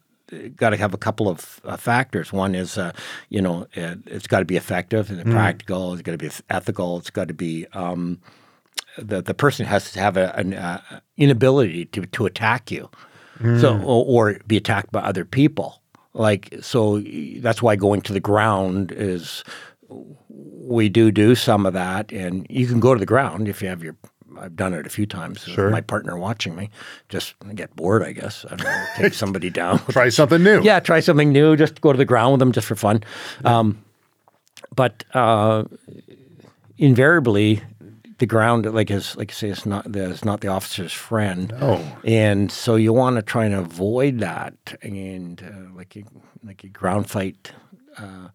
got to have a couple of uh, factors. One is, uh, you know, it, it's got to be effective and practical. It's got to be ethical. It's got to be um, the the person has to have a, an uh, inability to to attack you, so or, or be attacked by other people. Like so, that's why going to the ground is. We do do some of that, and you can go to the ground if you have your. I've done it a few times. with Sure. My partner watching me, just get bored, I guess. I don't know, take *laughs* somebody down. Try something new. Yeah, try something new. Just go to the ground with them just for fun. Um, but uh, invariably, the ground, like is like I say, it's not the it's not the officer's friend. No. and so you want to try and avoid that, and uh, like you like a ground fight. Uh,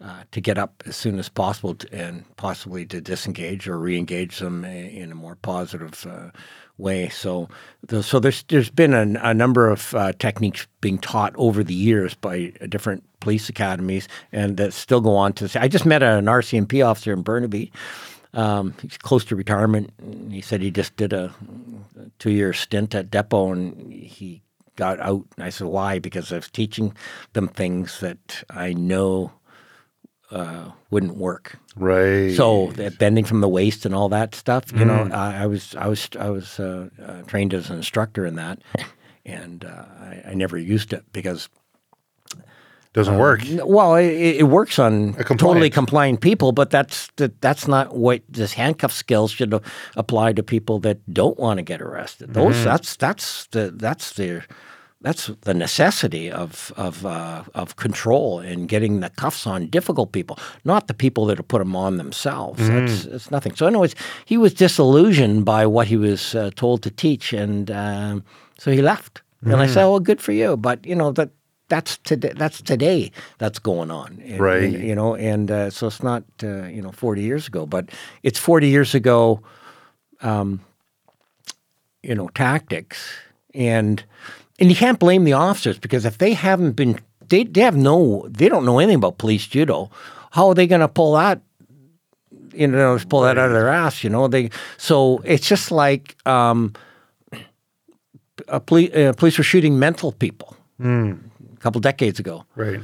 uh, to get up as soon as possible to, and possibly to disengage or re-engage them in a more positive uh, way. So, the, so there's there's been a, a number of uh, techniques being taught over the years by different police academies, and that still go on to. Say. I just met an RCMP officer in Burnaby. Um, he's close to retirement. He said he just did a two-year stint at Depot, and he got out. And I said, "Why?" Because I was teaching them things that I know uh, wouldn't work. Right. So that bending from the waist and all that stuff, you know, Mm. I, I was I was I was uh, uh, trained as an instructor in that, and uh, I, I never used it because Doesn't work. well, it, it works on compliant. totally compliant people, but that's that, that's not what this handcuff skills should apply to people that don't want to get arrested. Those Mm-hmm. that's that's the that's the that's the necessity of of uh, of control and getting the cuffs on difficult people, not the people that have put them on themselves. Mm-hmm. That's it's nothing. So, anyways, he was disillusioned by what he was uh, told to teach, and um, so he left. And I Mm-hmm. said, "Well, good for you, but you know that." That's today. That's today. That's going on, And- Right. and, you know, and uh, so it's not uh, you know forty years ago, but it's forty years ago. Um, you know, tactics, and and you can't blame the officers because if they haven't been, they, they have no, they don't know anything about police judo. How are they going to pull that? You know, pull that out of their ass. You know, they. So it's just like um, a police, uh, police were shooting mental people a couple decades ago. Right.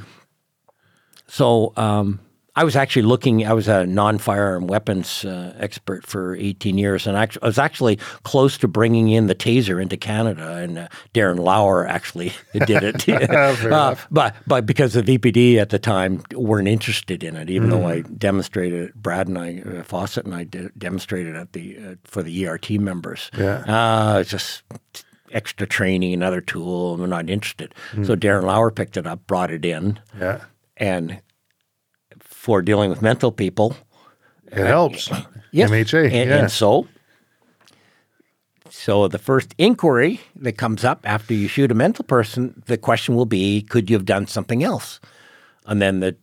So um, I was actually looking. I was a non-firearm weapons uh, expert for 18 years, and I was actually close to bringing in the taser into Canada. And uh, Darren Laur actually *laughs* did it, *laughs* uh, but but because the VPD at the time weren't interested in it, even though I demonstrated. Brad and I, uh, Fawcett and I, did, demonstrated at the uh, for the ERT members. Yeah. uh, just extra training, another tool. and We're not interested. So Darren Laur picked it up, brought it in Yeah. and for dealing with mental people. It helps. Yes. MHA. And, yeah. and so, so the first inquiry that comes up after you shoot a mental person, the question will be, could you have done something else? And then the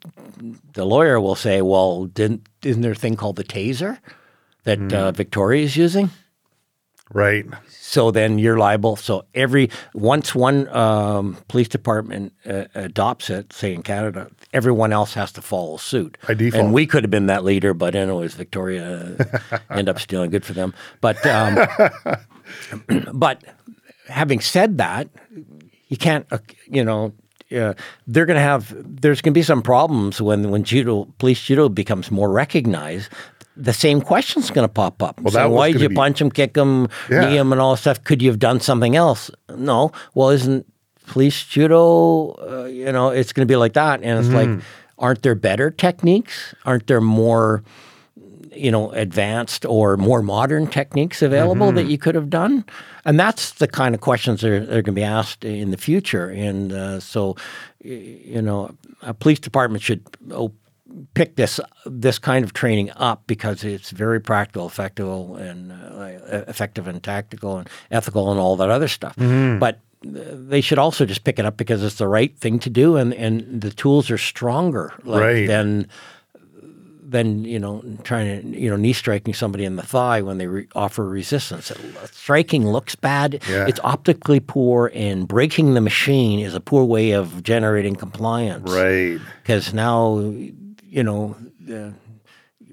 the lawyer will say, well, didn't isn't there a thing called the taser that Hmm. uh, Victoria is using? Right. So then you're liable. So every once one um, police department uh, adopts it, say in Canada, everyone else has to follow suit. By default. And we could have been that leader, but anyways, Victoria uh, end up *laughs* stealing. Good for them. But um, *clears throat* but having said that, you can't. Uh, you know. Uh, they're going to have. There's going to be some problems when when judo, police judo becomes more recognized. The same question's going to pop up. Saying, Why did you be- punch him, kick him, Yeah. knee him, and all that stuff? Could you have done something else? No. Well, isn't police judo? Uh, you know, it's going to be like that, and it's Mm-hmm. like, aren't there better techniques? Aren't there more? you know, advanced or more modern techniques available Mm-hmm. that you could have done? And that's the kind of questions that are, that are going to be asked in the future. And uh, so, you know, a police department should pick this this kind of training up because it's very practical, effective, and uh, effective and tactical and ethical and all that other stuff. Mm-hmm. But uh, they should also just pick it up because it's the right thing to do, and, and the tools are stronger like, Right. than than you know trying to you know knee striking somebody in the thigh when they re- offer resistance. It, striking looks bad. Yeah. It's optically poor, and breaking the machine is a poor way of generating compliance. Right. Because now, you know.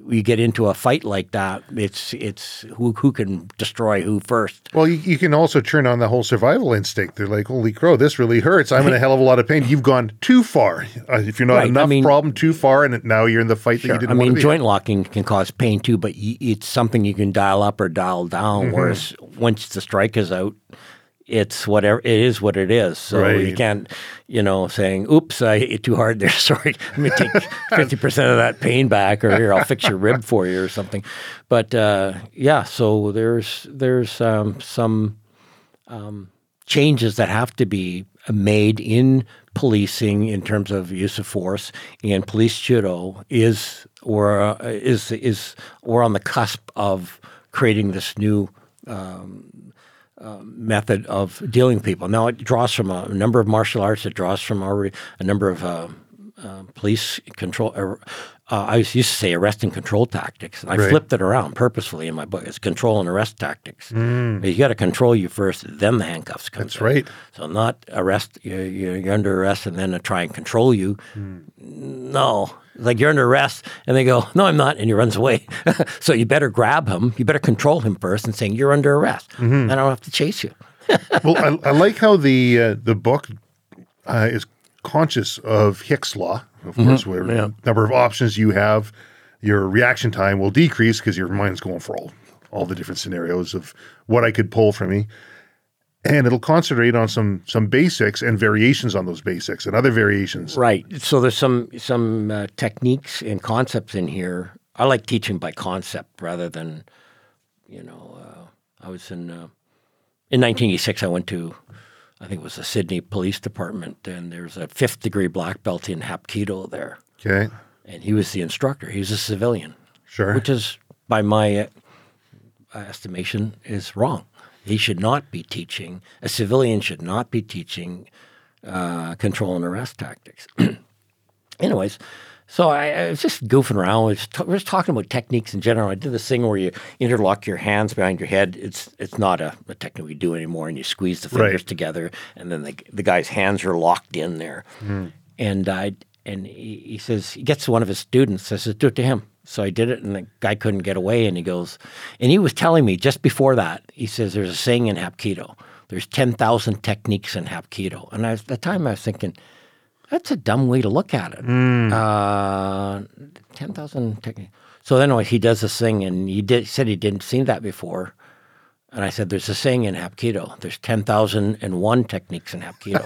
You get into a fight like that, it's it's who who can destroy who first. Well, you, you can also turn on the whole survival instinct. They're like, "Holy crow, this really hurts! I'm in a hell of a lot of pain." You've gone too far. Uh, if you're not Right, I enough mean- problem, too far, and now you're in the fight that you didn't I want mean, joint locking can cause pain too, but y- it's something you can dial up or dial down. Mm-hmm. Whereas once the strike is out, it's whatever it is. What it is. So you can't, you know, saying "Oops, I hit you too hard there. *laughs* Sorry, let me take *laughs* fifty percent of that pain back, or here I'll fix your rib for you, or something." But uh, yeah, so there's there's um, some changes that have to be made in policing in terms of use of force and police judo is or uh, is is we're on the cusp of creating this new um, uh, method of dealing with people. Now it draws from a number of martial arts. It draws from already a number of uh, uh, police control. Uh, uh, I used to say arrest and control tactics. And I Right. flipped it around purposefully in my book. It's control and arrest tactics. You got to control you first, then the handcuffs come. Mm. That's right. So not arrest. You're, you're under arrest, and then to try and control you. No, it's like you're under arrest, and they go, "No, I'm not," and he runs away. *laughs* so you better grab him. You better control him first, and saying you're under arrest. Mm-hmm. I don't have to chase you. *laughs* well, I, I like how the uh, the book uh, is conscious of Hick's law. Of course, where Mm-hmm. Yeah. number of options you have, your reaction time will decrease because your mind's going for all all the different scenarios of what I could pull from me, and it'll concentrate on some some basics and variations on those basics and other variations. Right. So there's some some uh, techniques and concepts in here. I like teaching by concept rather than, you know, uh, I was in uh, in 1986. I went to, I think it was the Sydney Police Department, and there's a fifth degree black belt in Hapkido there, Okay, and he was the instructor. He was a civilian, sure. which is, by my uh, estimation, is wrong. He should not be teaching. A civilian should not be teaching uh, control and arrest tactics. *clears throat* Anyways, So I, I was just goofing around. We was, t- we was talking about techniques in general. I did this thing where you interlock your hands behind your head. It's it's not a, a technique we do anymore, and you squeeze the fingers Right. together, and then the, the guy's hands are locked in there. And I and he, he says he gets one of his students. I says, "Do it to him." So I did it, and the guy couldn't get away. And he goes, and he was telling me just before that. He says, "There's a saying in Hapkido. There's ten thousand techniques in Hapkido." And I, at the time, I was thinking. That's a dumb way to look at it. Uh, Ten thousand techniques. So then anyway, he does this thing, and he did said he didn't seen that before. And I said, "There's a saying in Hapkido. There's ten thousand and one techniques in Hapkido,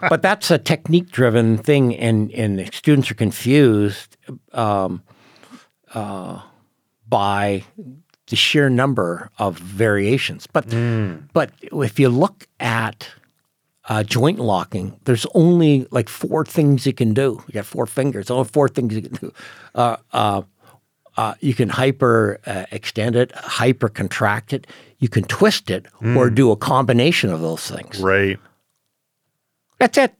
*laughs* but that's a technique-driven thing, and and the students are confused um, uh, by the sheer number of variations. But but if you look at uh, joint locking, there's only like four things you can do. You got four fingers, only four things you can do. Uh, uh, uh, you can hyper uh, extend it, hyper contract it. You can twist it, or do a combination of those things. Right. That's it.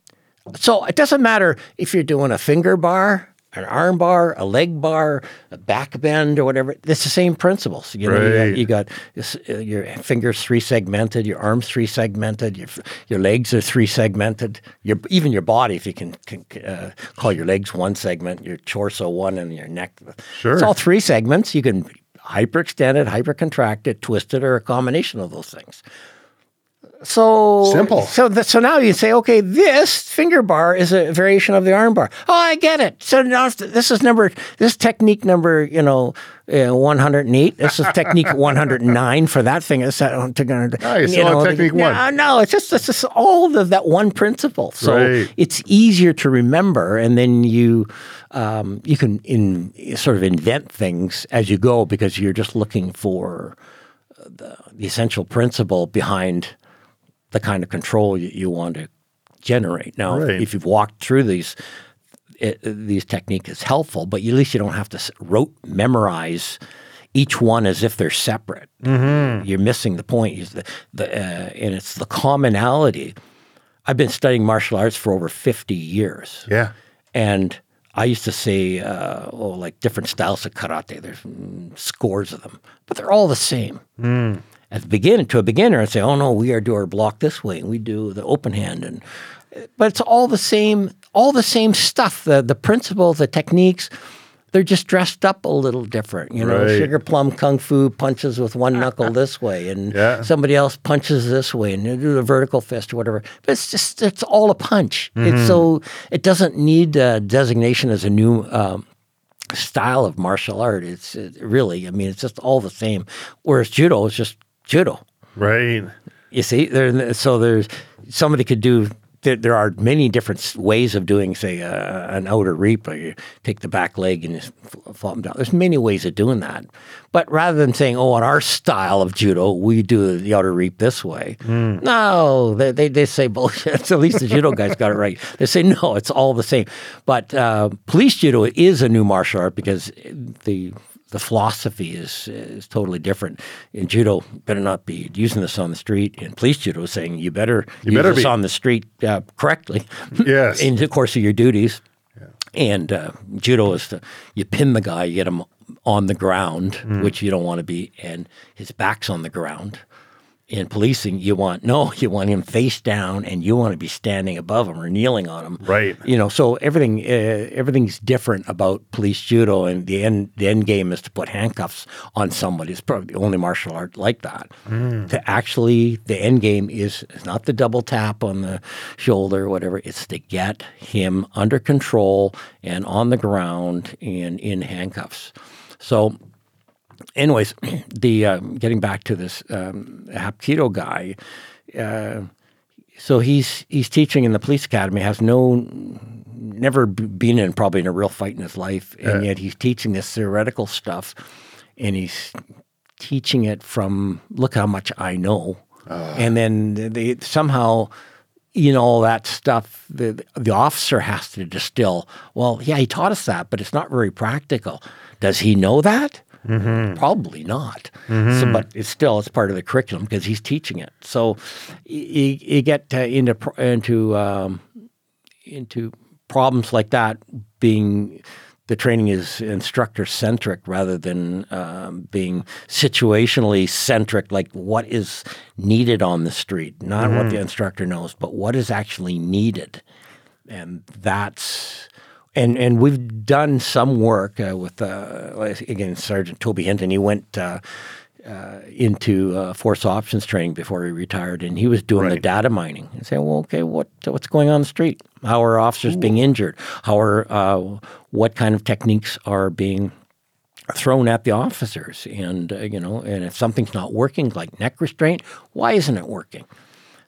So it doesn't matter if you're doing a finger bar, an arm bar, a leg bar, a back bend, or whatever. It's the same principles. You know, Right. you got, you got your fingers three segmented, your arms three segmented, your your legs are three segmented. Your even your body, if you can, can uh, call your legs one segment, your torso one, and your neck. Sure. It's all three segments. You can hyperextend it, hypercontract it, twist it, or a combination of those things. So Simple. So th- so now you say, okay, this finger bar is a variation of the arm bar. Oh, I get it. So now this is number this technique number you know uh, one hundred and eight. This is technique *laughs* one hundred and nine for that thing. It's that one. Oh, you still have technique one. No, no, it's just it's just all of that one principle. So Right. it's easier to remember, and then you um, you can in sort of invent things as you go because you're just looking for the, the essential principle behind the kind of control you, you want to generate. Now, Right. if you've walked through these, it, these techniques is helpful, but at least you don't have to rote memorize each one as if they're separate. You're missing the point. The, the, uh, and it's the commonality. I've been studying martial arts for over 50 years. Yeah. And I used to say, uh, oh, like different styles of karate. There's mm, scores of them, but they're all the same. At the beginning, to a beginner, I'd say, oh no, we are do our block this way, and we do the open hand, and but it's all the same, all the same stuff. The the principles, the techniques, they're just dressed up a little different. You know, Right. sugar plum kung fu punches with one knuckle this way, and *laughs* Yeah. somebody else punches this way, and they do the vertical fist or whatever. But it's just it's all a punch. Mm-hmm. It's so it doesn't need a designation as a new. Um, style of martial art it's it really i mean it's just all the same whereas judo is just judo Right. you see, there. So there's somebody could do. There, there are many different ways of doing, say, uh, an outer reap. Or you take the back leg and you s- f- fall them down. There's many ways of doing that. But rather than saying, "Oh, in our style of judo, we do the outer reap this way," no, they, they they say bullshit. So *laughs* at least the judo guys got it right. They say no, it's all the same. But uh, police judo is a new martial art because the the philosophy is is totally different. In judo, better not be using this on the street. In police judo, saying you better use better this be. on the street uh, correctly *laughs* Yes. in the course of your duties. And uh, judo is to you pin the guy, you get him on the ground, Mm. which you don't want to be, and his back's on the ground. In policing, you want no, *laughs* you want him face down, and you want to be standing above him or kneeling on him. Right. You know, so everything uh, everything's different about police judo, and the end the end game is to put handcuffs on somebody. It's probably the only martial art like that. To actually, the end game is is not the double tap on the shoulder or whatever. It's to get him under control and on the ground and in handcuffs. So anyways, *clears throat* the uh, getting back to this um, Hapkido guy, uh, so he's he's teaching in the police academy, has no never been in probably in a real fight in his life, and yet he's teaching this theoretical stuff, and he's teaching it from look how much I know, and then they somehow. You know all that stuff. The the officer has to distill. Well, yeah, he taught us that, but it's not very practical. Does he know that? Probably not. So, but it's still it's part of the curriculum because he's teaching it. So you, you get uh, into into um, into problems like that being the training is instructor centric rather than um, being situationally centric, like what is needed on the street, not mm-hmm. what the instructor knows, but what is actually needed. And that's and and we've done some work uh, with uh, again Sergeant Toby Hinton. He went uh, uh, into uh, force options training before he retired, and he was doing right. the data mining and saying, "Well, okay, what what's going on the street? How are officers Ooh. being injured? How are uh, what kind of techniques are being thrown at the officers? And uh, you know, and if something's not working, like neck restraint, why isn't it working?"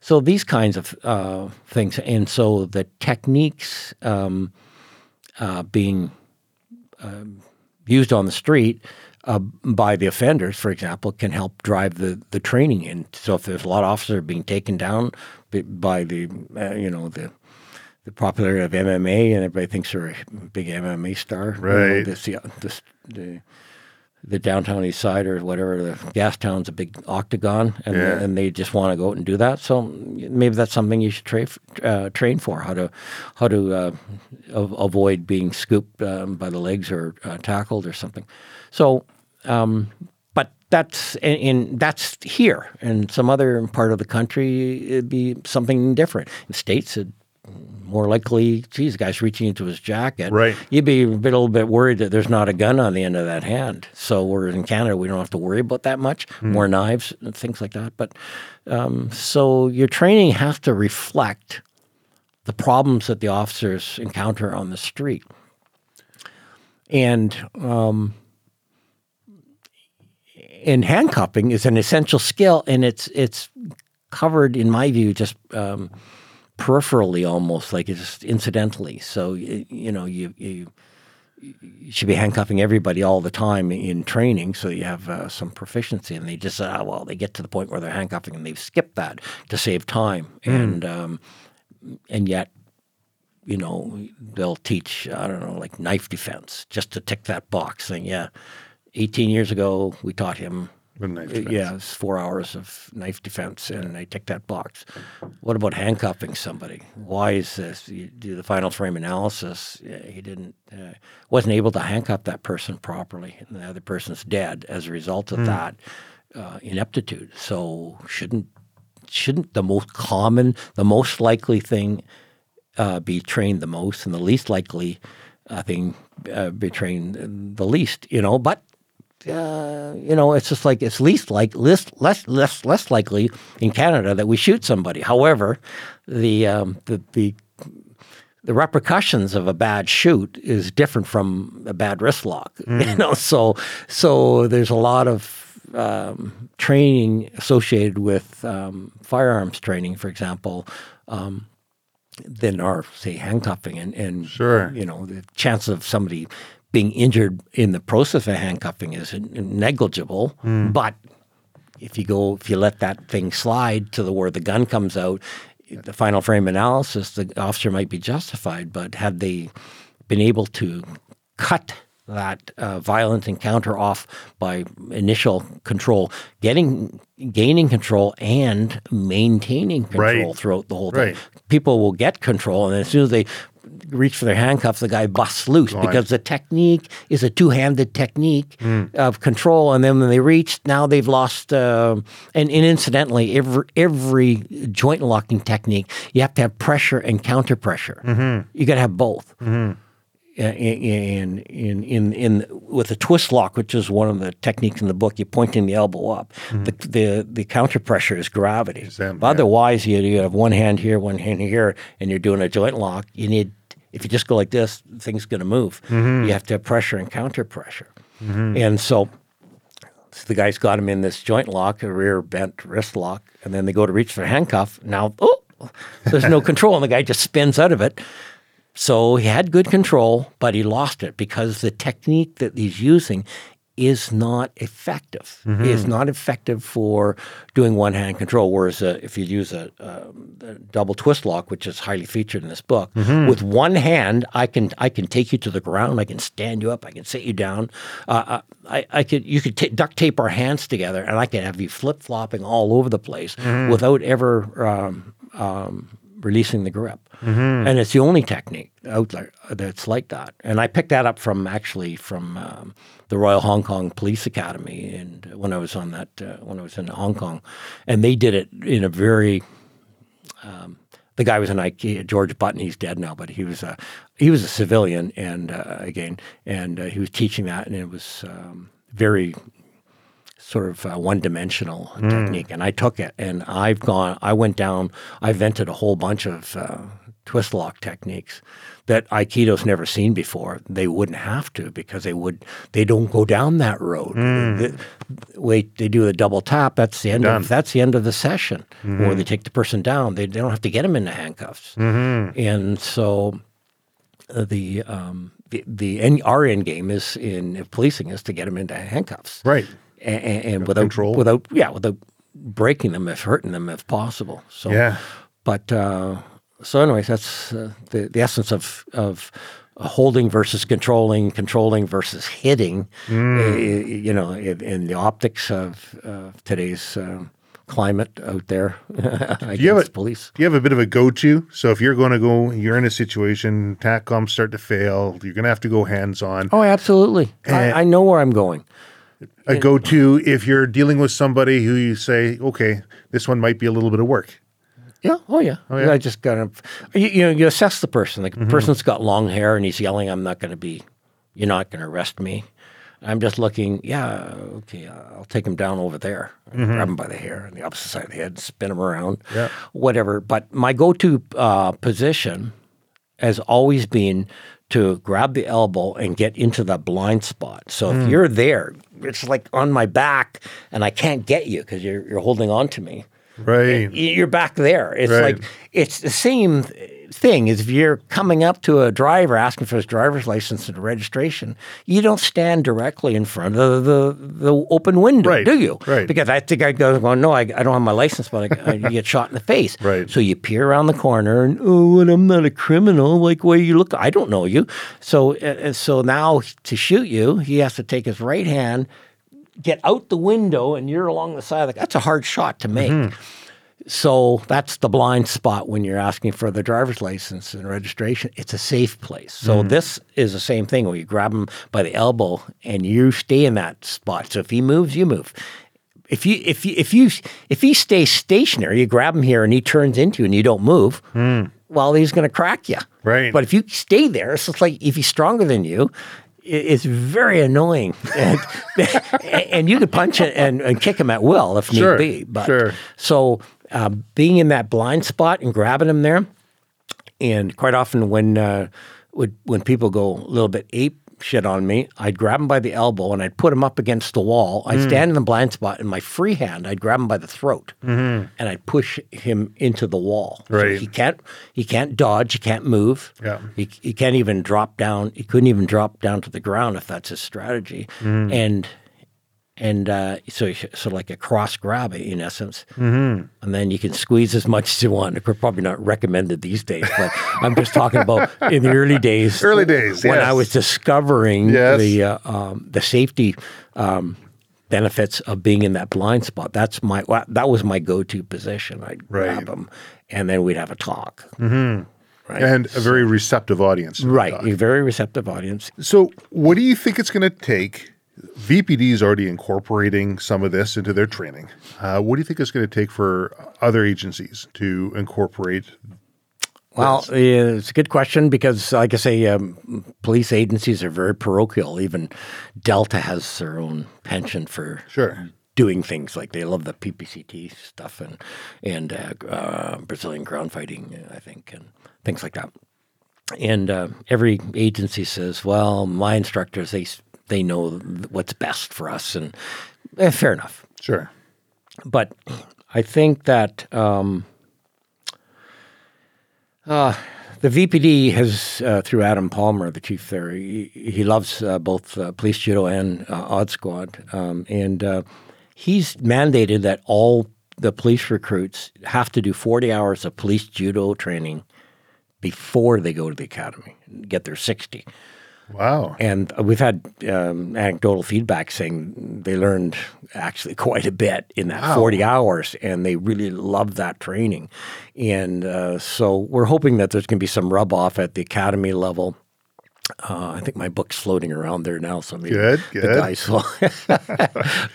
So these kinds of uh, things, and so the techniques um, uh, being um, used on the street uh, by the offenders, for example, can help drive the, the training. And so, if there's a lot of officers being taken down by the uh, you know the the popularity of MMA, and everybody thinks they're a big MMA star, right? You know, this, this, the the downtown east side or whatever the Gastown's a big octagon and, yeah. and they just want to go out and do that. So maybe that's something you should tra- uh, train for how to how to uh, avoid being scooped um, by the legs or uh, tackled or something. So um, but that's in, in, that's here. In some other part of the country it'd be something different. In states it more likely, geez, the guy's reaching into his jacket. Right. You'd be a, bit, a little bit worried that there's not a gun on the end of that hand. So we're in Canada, we don't have to worry about that much. Mm. More knives and things like that. But um, so your training has to reflect the problems that the officers encounter on the street. And um, and handcuffing is an essential skill, and it's it's covered, in my view, just um, peripherally almost, like it's just incidentally. So you, you know you, you you should be handcuffing everybody all the time in training, so you have uh, some proficiency. And they just oh, well, they get to the point where they're handcuffing and they've skipped that to save time, mm. and um, and yet. You know, they'll teach, I don't know, like knife defense, just to tick that box, saying, yeah, 18 years ago, we taught him yeah, it's four hours of knife defense, and I tick that box. What about handcuffing somebody? Why is this? You do the final frame analysis. He didn't, uh, wasn't able to handcuff that person properly, and the other person's dead as a result of mm. that uh, ineptitude. So shouldn't shouldn't the most common, the most likely thing uh, be trained the most, and the least likely uh, thing uh, be trained the least? You know, but uh, you know, it's just like it's least like less less less less likely in Canada that we shoot somebody. However, the um, the the the repercussions of a bad shoot is different from a bad wrist lock. *laughs* Mm. You know, so so there's a lot of um, training associated with um, firearms training, for example. Um, than are say handcuffing and, and sure. you know the chance of somebody being injured in the process of handcuffing is negligible. Mm. But if you go, if you let that thing slide to the where the gun comes out, the final frame analysis, the officer might be justified. But had they been able to cut that uh, violent encounter off by initial control, getting gaining control and maintaining control right. throughout the whole thing. Right. People will get control, and as soon as they reach for their handcuffs, the guy busts loose because the technique is a two-handed technique mm. of control. And then when they reach, now they've lost. Uh, and, and, incidentally, every every joint locking technique, you have to have pressure and counter pressure. Mm-hmm. You got to have both. Mm-hmm. In, in in in with a twist lock, which is one of the techniques in the book, you're pointing the elbow up. Mm-hmm. The, the the counter pressure is gravity. Exam, Otherwise, you, you have one hand here, one hand here, and you're doing a joint lock. You need if you just go like this, thing's going to move. Mm-hmm. You have to have pressure and counter pressure. Mm-hmm. And so, so, the guy's got him in this joint lock, a rear bent wrist lock, and then they go to reach for handcuff. Now, oh, there's no *laughs* control, and the guy just spins out of it. So he had good control, but he lost it because the technique that he's using is not effective. Mm-hmm. Is not effective for doing one hand control. Whereas uh, if you use a, um, a, double twist lock, which is highly featured in this book, mm-hmm. with one hand I can I can take you to the ground. I can stand you up. I can sit you down. Uh, uh I, I could you could t- duct tape our hands together, and I can have you flip flopping all over the place mm-hmm. without ever um, um, releasing the grip, and it's the only technique out there that's like that. And I picked that up from actually from um, the Royal Hong Kong Police Academy, and when I was on that uh, when I was in Hong Kong, and they did it in a very the guy was an IKEA, George Button. He's dead now, but he was a he was a civilian, and uh, again, and uh, he was teaching that, and it was um, very sort of uh, one dimensional technique. And I took it, and I've gone. I went down. I invented a whole bunch of uh, twist lock techniques that Aikido's never seen before. They wouldn't have to because they would. They don't go down that road. The- wait, they do the double tap. That's the end Done. of that's the end of the session. Or they take the person down. They, they don't have to get them into handcuffs. And so uh, the um, the, the end, our end game is in policing is to get them into handcuffs, Right. And, and, without control. without yeah, without breaking them if hurting them if possible. So Yeah. but uh, so anyways, that's uh, the the essence of of holding versus controlling, controlling versus hitting. uh, you know, in, in the optics of uh, today's um climate out there *laughs* against you have a- police. Do you have a bit of a go-to? So if you're going to go, you're in a situation, TACCOM start to fail, you're going to have to go hands-on. Oh, absolutely. I, I know where I'm going. A go-to if you're dealing with somebody who you say, okay, this one might be a little bit of work. Yeah. Oh, yeah. Oh, yeah? I just got to, you, you know, you assess the person. Like, the mm-hmm. person's got long hair and he's yelling, I'm not going to be, you're not going to arrest me. I'm just looking, yeah, okay, uh, I'll take him down over there, mm-hmm. grab him by the hair on the opposite side of the head, spin him around, Yeah. whatever. But my go to uh, position has always been to grab the elbow and get into that blind spot. So if hmm. you're there, it's like on my back and I can't get you because you're, you're holding on to me Right. you're back there. It's Right. like it's the same thing as if you're coming up to a driver asking for his driver's license and registration. You don't stand directly in front of the the open window, Right. do you? Right. Because I think I go, going, no, I, I don't have my license, but I, I you *laughs* get shot in the face. Right. So you peer around the corner and oh, and I'm not a criminal. Like where you look, I don't know you. So uh, uh, so now to shoot you, he has to take his right hand get out the window and you're along the side of the that's a hard shot to make. Mm-hmm. So that's the blind spot when you're asking for the driver's license and registration. It's a safe place. So mm-hmm. this is the same thing where you grab him by the elbow and you stay in that spot. So if he moves, you move. If you if you if you if he stays stationary, you grab him here and he turns into you and you don't move. Mm. Well, he's going to crack you. Right. But if you stay there, it's just like if he's stronger than you, it's very annoying. *laughs* and, and you could punch it and, and kick him at will if Sure, need be. But sure. so uh, being in that blind spot and grabbing him there, and quite often when uh, would when people go a little bit ape shit on me, I'd grab him by the elbow and I'd put him up against the wall. I'd hmm. stand in the blind spot in my free hand. I'd grab him by the throat mm-hmm. and I'd push him into the wall. So Right. he can't he can't dodge. He can't move. Yeah. He, he can't even drop down. He couldn't even drop down to the ground if that's his strategy. Hmm. And and uh, so sort of like a cross grab in essence, mm-hmm. and then you can squeeze as much as you want. It's probably not recommended these days, but I'm just talking about in the early days. *laughs* Early days, when yes. I was discovering Yes. the uh, um, the safety um, benefits of being in that blind spot. That's my well, that was my go to position. I'd grab them, and then we'd have a talk. right? and a very receptive audience. Right, a very receptive audience. So, what do you think it's going to take? VPD is already incorporating some of this into their training. Uh, what do you think it's going to take for other agencies to incorporate? Well, it's a good question because, like I say, um, police agencies are very parochial. Even Delta has their own penchant for Sure. doing things like they love the PPCT stuff and and uh, uh, Brazilian ground fighting, I think, and things like that. And uh, every agency says, "Well, my instructors they they know what's best for us," and eh, fair enough. Sure. But I think that um, uh, the VPD has, uh, through Adam Palmer, the chief there, he, he loves uh, both uh, police judo and uh, odd squad. Um, and uh, he's mandated that all the police recruits have to do 40 hours of police judo training before they go to the academy and get their 60. Wow. And we've had um, anecdotal feedback saying they learned actually *laughs* quite a bit in that Wow. 40 hours and they really loved that training. And uh, so we're hoping that there's going to be some rub off at the academy level. Uh, I think my book's floating around there now, so maybe Good, the good. guys will,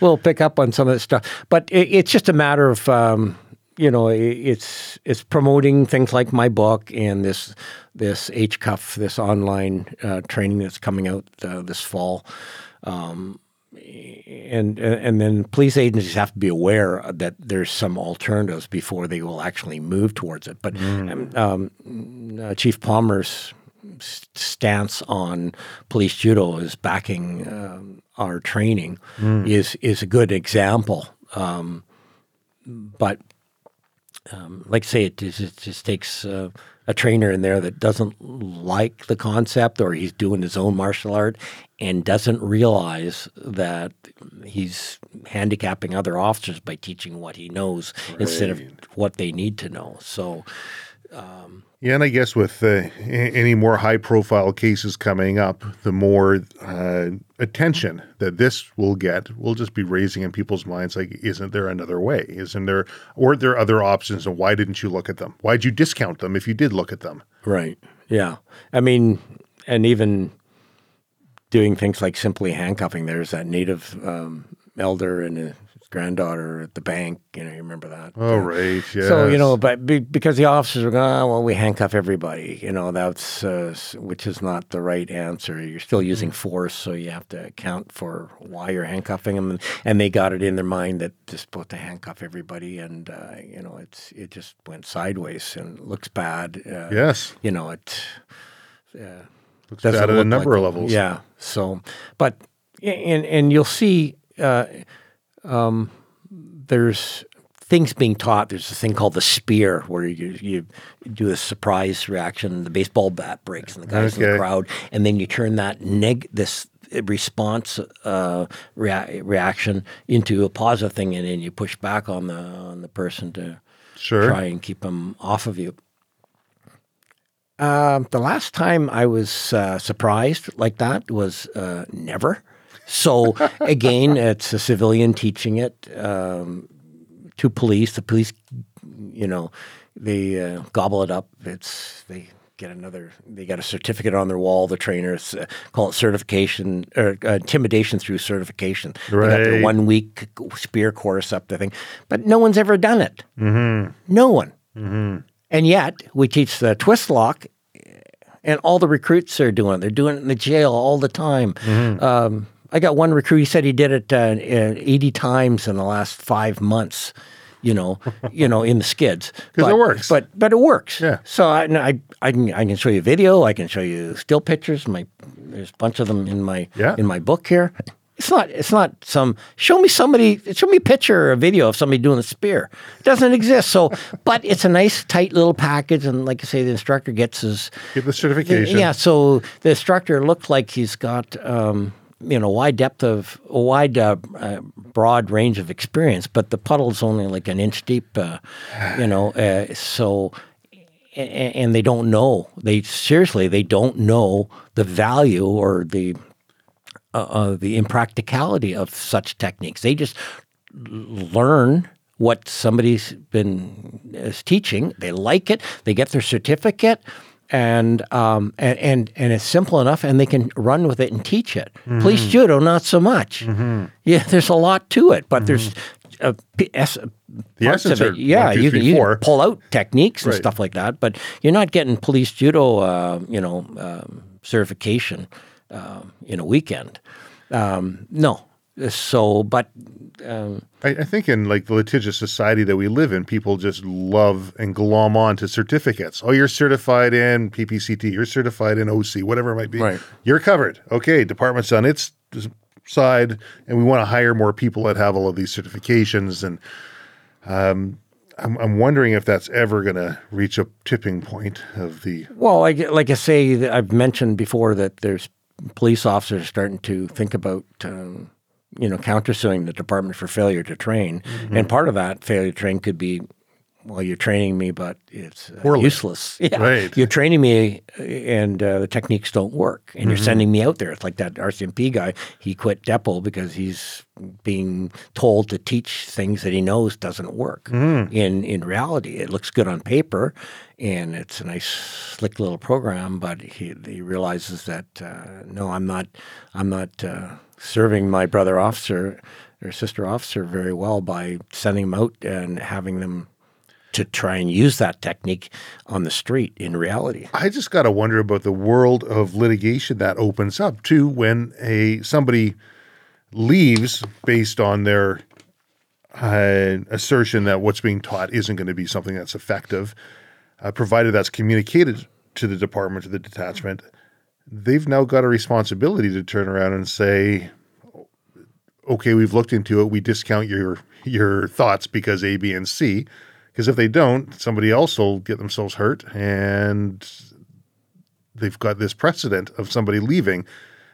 *laughs* will pick up on some of this stuff. But it, it's just a matter of um, you know, it's it's promoting things like my book and this this HCUF, this online uh, training that's coming out uh, this fall. Um, and and then police agencies have to be aware that there's some alternatives before they will actually move towards it. But um, um, uh, Chief Palmer's stance on police judo is backing um, our training is is a good example. Um, but um, like say, it just, it just takes uh, a trainer in there that doesn't like the concept or he's doing his own martial art and doesn't realize that he's handicapping other officers by teaching what he knows instead of what they need to know. So, Yeah, and I guess with uh, any more high profile cases coming up, the more uh, attention that this will get will just be raising in people's minds like, isn't there another way? Isn't there, or are there other options? And why didn't you look at them? Why'd you discount them if you did look at them? right. Yeah. I mean, and even doing things like simply handcuffing, there's that native um, elder and his granddaughter at the bank. You know, you remember that? Oh, right. Yeah. So you know, but be, because the officers are going, oh, well, we handcuff everybody. You know, that's uh, which is not the right answer. You're still using force, so you have to account for why you're handcuffing them. And, and they got it in their mind that they're supposed to handcuff everybody, and uh, you know, it's it just went sideways and looks bad. Uh, yes. you know, it Looks doesn't bad at a number like of levels. Yeah. So, but and and you'll see uh, um, there's things being taught. There's a thing called the spear where you you do a surprise reaction. The baseball bat breaks and the guys in the crowd, and then you turn that neg this response uh, rea- reaction into a positive thing, and then you push back on the on the person to Sure. try and keep them off of you. Um, the last time I was uh, surprised like that was uh, never. So again, *laughs* it's a civilian teaching it um, to police. The police, you know, they uh, gobble it up. It's they get another. They got a certificate on their wall. The trainers uh, call it certification or uh, intimidation through certification. They got their one week spear course up the thing, but no one's ever done it. No one. And yet, we teach the twist lock, and all the recruits are doing it. They're doing it in the jail all the time. Um, I got one recruit. He said he did it uh, uh, eighty times in the last five months. You know, *laughs* you know, in the skids 'Cause it works. But but it works. Yeah. So I, I I can I can show you a video. I can show you still pictures. My there's a bunch of them in my Yeah. in my book here. It's not. It's not some. Show me somebody. Show me a picture or a video of somebody doing a spear. It doesn't exist. So, *laughs* but it's a nice, tight little package, and like I say, the instructor gets his. Get the certification. Yeah. So the instructor looks like he's got, um, you know, wide depth of a wide, uh, uh, broad range of experience, but the puddle's only like an inch deep. Uh, you know, *sighs* uh, so. a- a- And they don't know. They seriously, they don't know the value or the uh, uh, the impracticality of such techniques. They just learn what somebody's been is teaching. They like it. They get their certificate, and um, and, and and it's simple enough, and they can run with it and teach it. Police judo, not so much. Yeah, there's a lot to it, but there's. A, p- es- parts essence of it, yeah, one, two, you, three, can, you can pull out techniques and Right. stuff like that, but you're not getting police judo, uh, you know, um, certification um, in a weekend. Um, no, so but um, I, I think in like the litigious society that we live in, people just love and glom on to certificates. Oh, you're certified in PPCT, you're certified in OC, whatever it might be. Right. You're covered. Okay, department's on its side, and we want to hire more people that have all of these certifications. And um, I'm, I'm wondering if that's ever going to reach a tipping point of the. Well, like, like I say, I've mentioned before that there's police officers starting to think about, um, you know, countersuing the department for failure to train, and mm-hmm. part of that failure to train could be well, you're training me, but it's uh, useless. *laughs* Yeah. Right. You're training me, uh, and uh, the techniques don't work, and you're sending me out there. It's like that RCMP guy. He quit Depot because he's being told to teach things that he knows doesn't work. In in reality, it looks good on paper, and it's a nice, slick little program. But he he realizes that uh, no, I'm not, I'm not uh, serving my brother officer or sister officer very well by sending them out and having them to try and use that technique on the street in reality. I just got to wonder about the world of litigation that opens up too when a somebody leaves based on their uh, assertion that what's being taught isn't going to be something that's effective, uh, provided that's communicated to the department to the detachment. They've now got a responsibility to turn around and say, "Okay, we've looked into it. We discount your your thoughts because A, B, and C." Because if they don't, somebody else will get themselves hurt, and they've got this precedent of somebody leaving.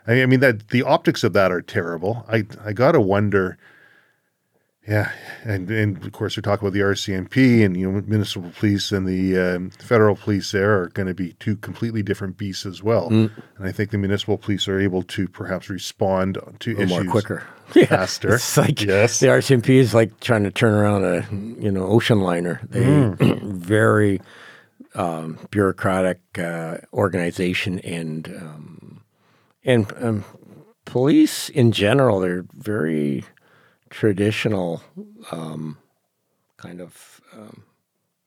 I mean that the optics of that are terrible. I I gotta wonder. Yeah, and and of course we talk about the RCMP and you know municipal police and the um, federal police. There are going to be two completely different beasts as well. And I think the municipal police are able to perhaps respond to A issues more quicker. *laughs* faster. It's like Yes. the RCMP is like trying to turn around a you know ocean liner. They *clears throat* very um, bureaucratic uh, organization and um, and um, police in general. They're very traditional um, kind of um,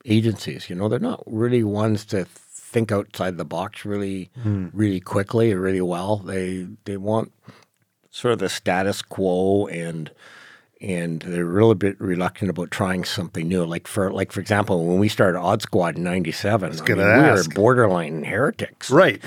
agencies. You know, they're not really ones to think outside the box really, really quickly or really well. They they want sort of the status quo and and they're really a bit reluctant about trying something new. Like for like for example, when we started Odd Squad in '97, I mean, we were borderline heretics. Right.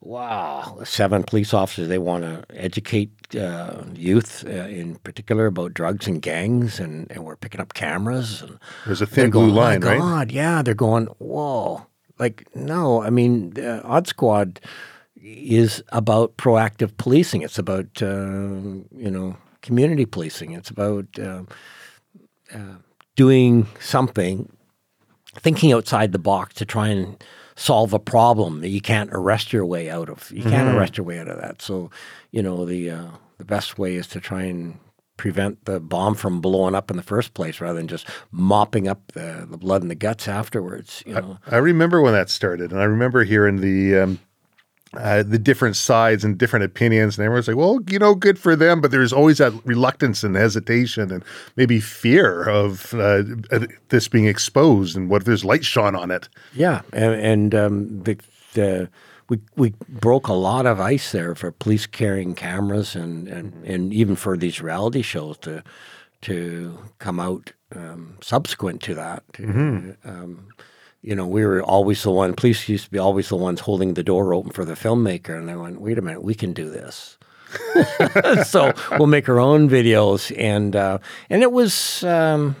Wow, seven police officers. They want to educate uh, youth, uh, in particular, about drugs and gangs, and, and we're picking up cameras. And There's a thin blue going, line, oh my right? God, yeah, they're going, whoa. Like, no, I mean, uh, Odd Squad is about proactive policing. It's about, uh, you know, community policing. It's about uh, uh, doing something, thinking outside the box to try and solve a problem that you can't arrest your way out of. You can't Mm-hmm. arrest your way out of that. So, you know, the uh, the best way is to try and prevent the bomb from blowing up in the first place rather than just mopping up the, the blood and the guts afterwards. You know, I remember when that started, and I remember hearing the um, uh, the different sides and different opinions, and everyone's like, "Well, you know, good for them," but there's always that reluctance and hesitation and maybe fear of uh, uh, this being exposed, and what if there's light shone on it? Yeah, and, and um, the, the we we broke a lot of ice there for police carrying cameras and, and, and even for these reality shows to to come out um, subsequent to that. Um, you know, we were always the one. Police used to be always the ones holding the door open for the filmmaker, and they went, "Wait a minute, we can do this." *laughs* so we'll make our own videos, and uh, and it was. Um,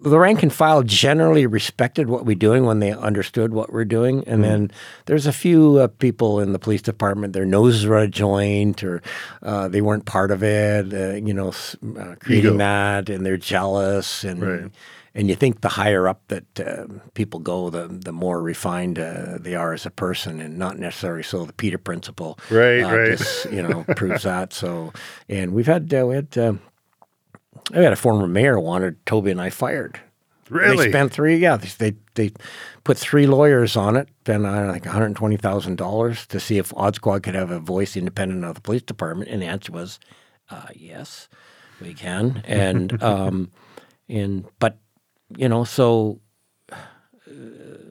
the rank and file generally respected what we're doing when they understood what we're doing. And then there's a few uh, people in the police department, their noses were a joint or uh, they weren't part of it, uh, you know, uh, creating Ego. that and they're jealous. And, Right. And you think the higher up that uh, people go, the, the more refined uh, they are as a person and not necessarily so the Peter principle. Right, uh, right. Just, you know, *laughs* proves that. So, and we've had, uh, we had, uh, I had a former mayor wanted Toby and I fired. Really? They spent three, yeah, they, they put three lawyers on it, then I don't know, like one hundred twenty thousand dollars to see if Odd Squad could have a voice independent of the police department, and the answer was, uh, yes, we can, and *laughs* um, and but you know so. uh,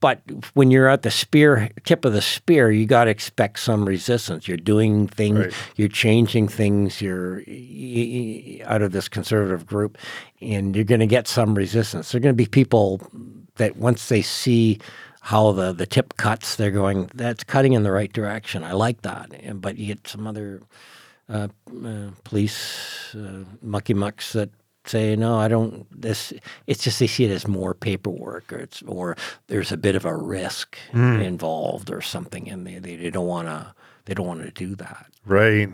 But when you're at the spear tip of the spear, you got to expect some resistance. You're doing things, Right. you're changing things. You're out of this conservative group, and you're going to get some resistance. There are going to be people that once they see how the, the tip cuts, they're going, "That's cutting in the right direction. I like that." And but you get some other uh, uh, police uh, mucky mucks that say no i don't this it's just they see it as more paperwork or it's or there's a bit of a risk involved or something and they, they, they don't want to they don't want to do that Right.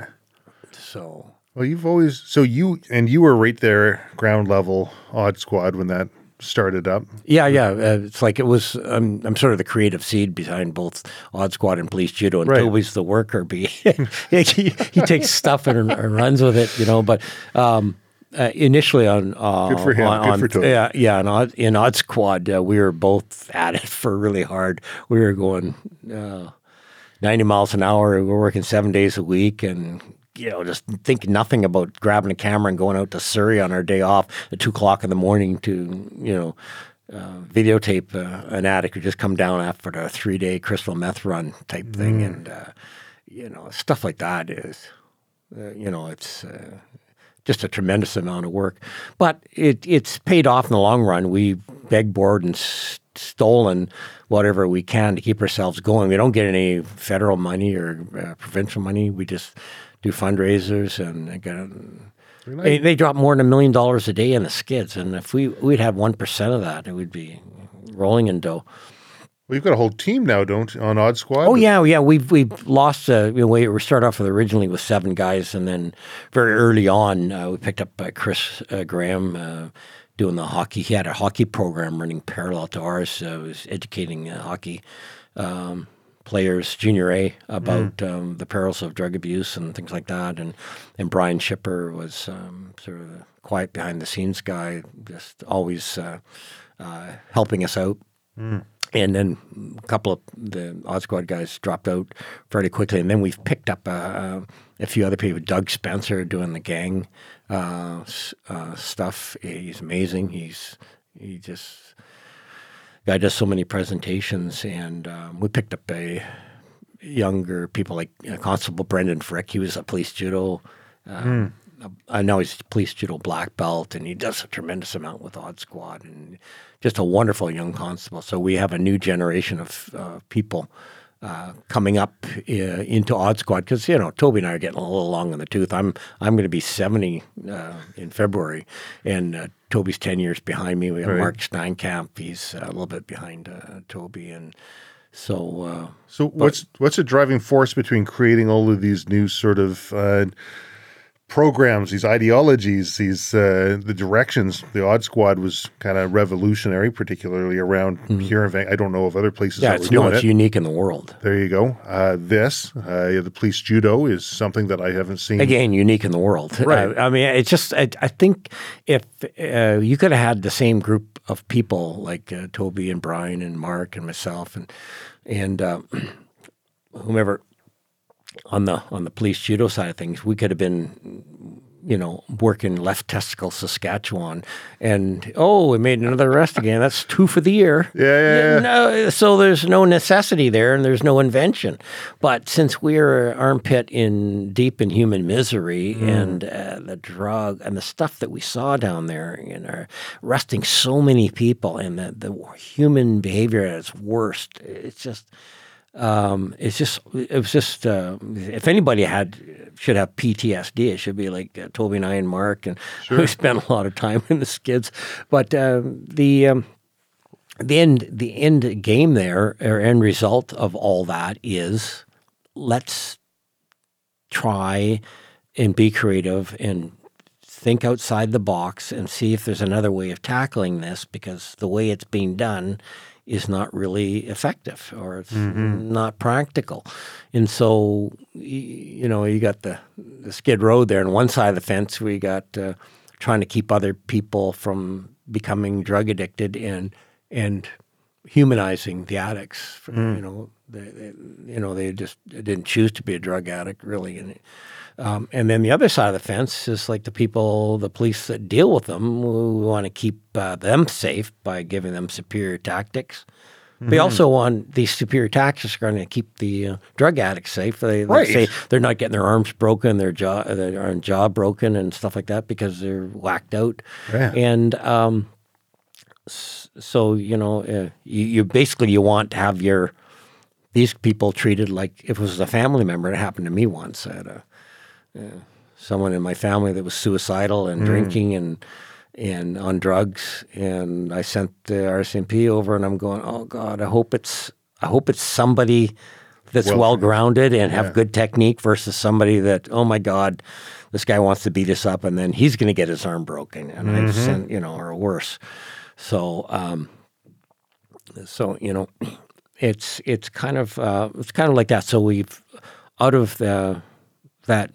so Well, you've always so you and you were right there, ground level, odd squad when that started up. Yeah, yeah. Uh, it's like it was. Um, I'm sort of the creative seed behind both Odd Squad and Police Judo, and Right. Toby's the worker bee. *laughs* he, he takes stuff and, and runs with it, you know. But um, uh, initially on uh, Good for him. on, Good for Toby. yeah, yeah. In Odd, in Odd Squad, uh, we were both at it *laughs* for really hard. We were going uh, 90 miles an hour. We were working seven days a week, and you know, just think nothing about grabbing a camera and going out to Surrey on our day off at two o'clock in the morning to, you know, uh, videotape uh, an addict who just come down after a three day crystal meth run type thing, and uh, you know, stuff like that is, uh, you know, it's. Just a tremendous amount of work, but it, it's paid off in the long run. We begged, board, and s- stolen whatever we can to keep ourselves going. We don't get any federal money or uh, provincial money. We just do fundraisers and get, they, they drop more than a million dollars a day in the skids. And if we we'd have one percent of that, it would be rolling in dough. Well, you've got a whole team now, don't you, on odd squad? Oh yeah, yeah. We've we've lost. Uh, you know, we, we started off with originally with seven guys, and then very early on uh, we picked up uh, Chris uh, Graham uh, doing the hockey. He had a hockey program running parallel to ours. Uh, was educating uh, hockey um, players, junior A, about um, the perils of drug abuse and things like that. And and Brian Chipper was um, sort of the quiet behind the scenes guy, just always uh, uh, helping us out. And then a couple of the Odd Squad guys dropped out fairly quickly, and then we've picked up uh, a few other people. Doug Spencer doing the gang uh, uh, stuff. He's amazing. He's he just guy does so many presentations, and um, we picked up a younger people like uh, Constable Brendan Frick. He was a police judo. Um, I know he's a police judo black belt, and he does a tremendous amount with Odd Squad, and just a wonderful young constable. So we have a new generation of uh, people uh, coming up uh, into Odd Squad because you know Toby and I are getting a little long in the tooth. I'm I'm going to be seventy uh, in February, and uh, Toby's ten years behind me. We have Right. Mark Steinkamp. He's a little bit behind uh, Toby, and so. Uh, So what's what's a driving force between creating all of these new sort of uh, programs, these ideologies, these uh, the directions? The Odd Squad was kind of revolutionary, particularly around here in Van- I don't know of other places Mm-hmm. yeah, that it's no, it's it. unique in the world. There you go. Uh, this uh, the police judo is something that I haven't seen. again unique in the world. Right. Uh, I mean, it's just I, I think if uh, you could have had the same group of people like uh, Toby and Brian and Mark and myself and and *clears throat* whomever on the on the police judo side of things, we could have been. You know, working left testicle, Saskatchewan, and oh, we made another arrest again. That's two for the year. Yeah, yeah, yeah. No, so there's no necessity there, and there's no invention. But since we're armpit in deep in human misery, and uh, the drug and the stuff that we saw down there, and are arresting so many people, and the, the human behavior at its worst, it's just. Um, it's just it was just uh, if anybody had should have PTSD, it should be like uh, Toby and I and Mark, and *laughs* we spent a lot of time in the skids. But uh, the um, the end the end game there or end result of all that is let's try and be creative and think outside the box and see if there's another way of tackling this because the way it's being done is not really effective or it's not practical. And so, you know, you got the, the skid road there and one side of the fence. We got uh, trying to keep other people from becoming drug addicted and and humanizing the addicts. You know, they, they, you know, they just didn't choose to be a drug addict really, and um, and then the other side of the fence is like the people, the police that deal with them. We want to keep uh, them safe by giving them superior tactics. We also want these superior tactics are going to keep the uh, drug addicts safe. They, they Right. say they're not getting their arms broken, their jaw, their jaw broken, and stuff like that because they're whacked out. Yeah. And um, so you know, uh, you, you basically you want to have your these people treated like if it was a family member. It happened to me once. Had a someone in my family that was suicidal and drinking and and on drugs and I sent the RCMP over and I'm going oh god I hope it's I hope it's somebody that's Well well grounded and have Yeah. good technique versus somebody that oh my god this guy wants to beat us up and then he's going to get his arm broken and Mm-hmm. seen you know or worse. So um so you know it's it's kind of uh, it's kind of like that. So we've out of the that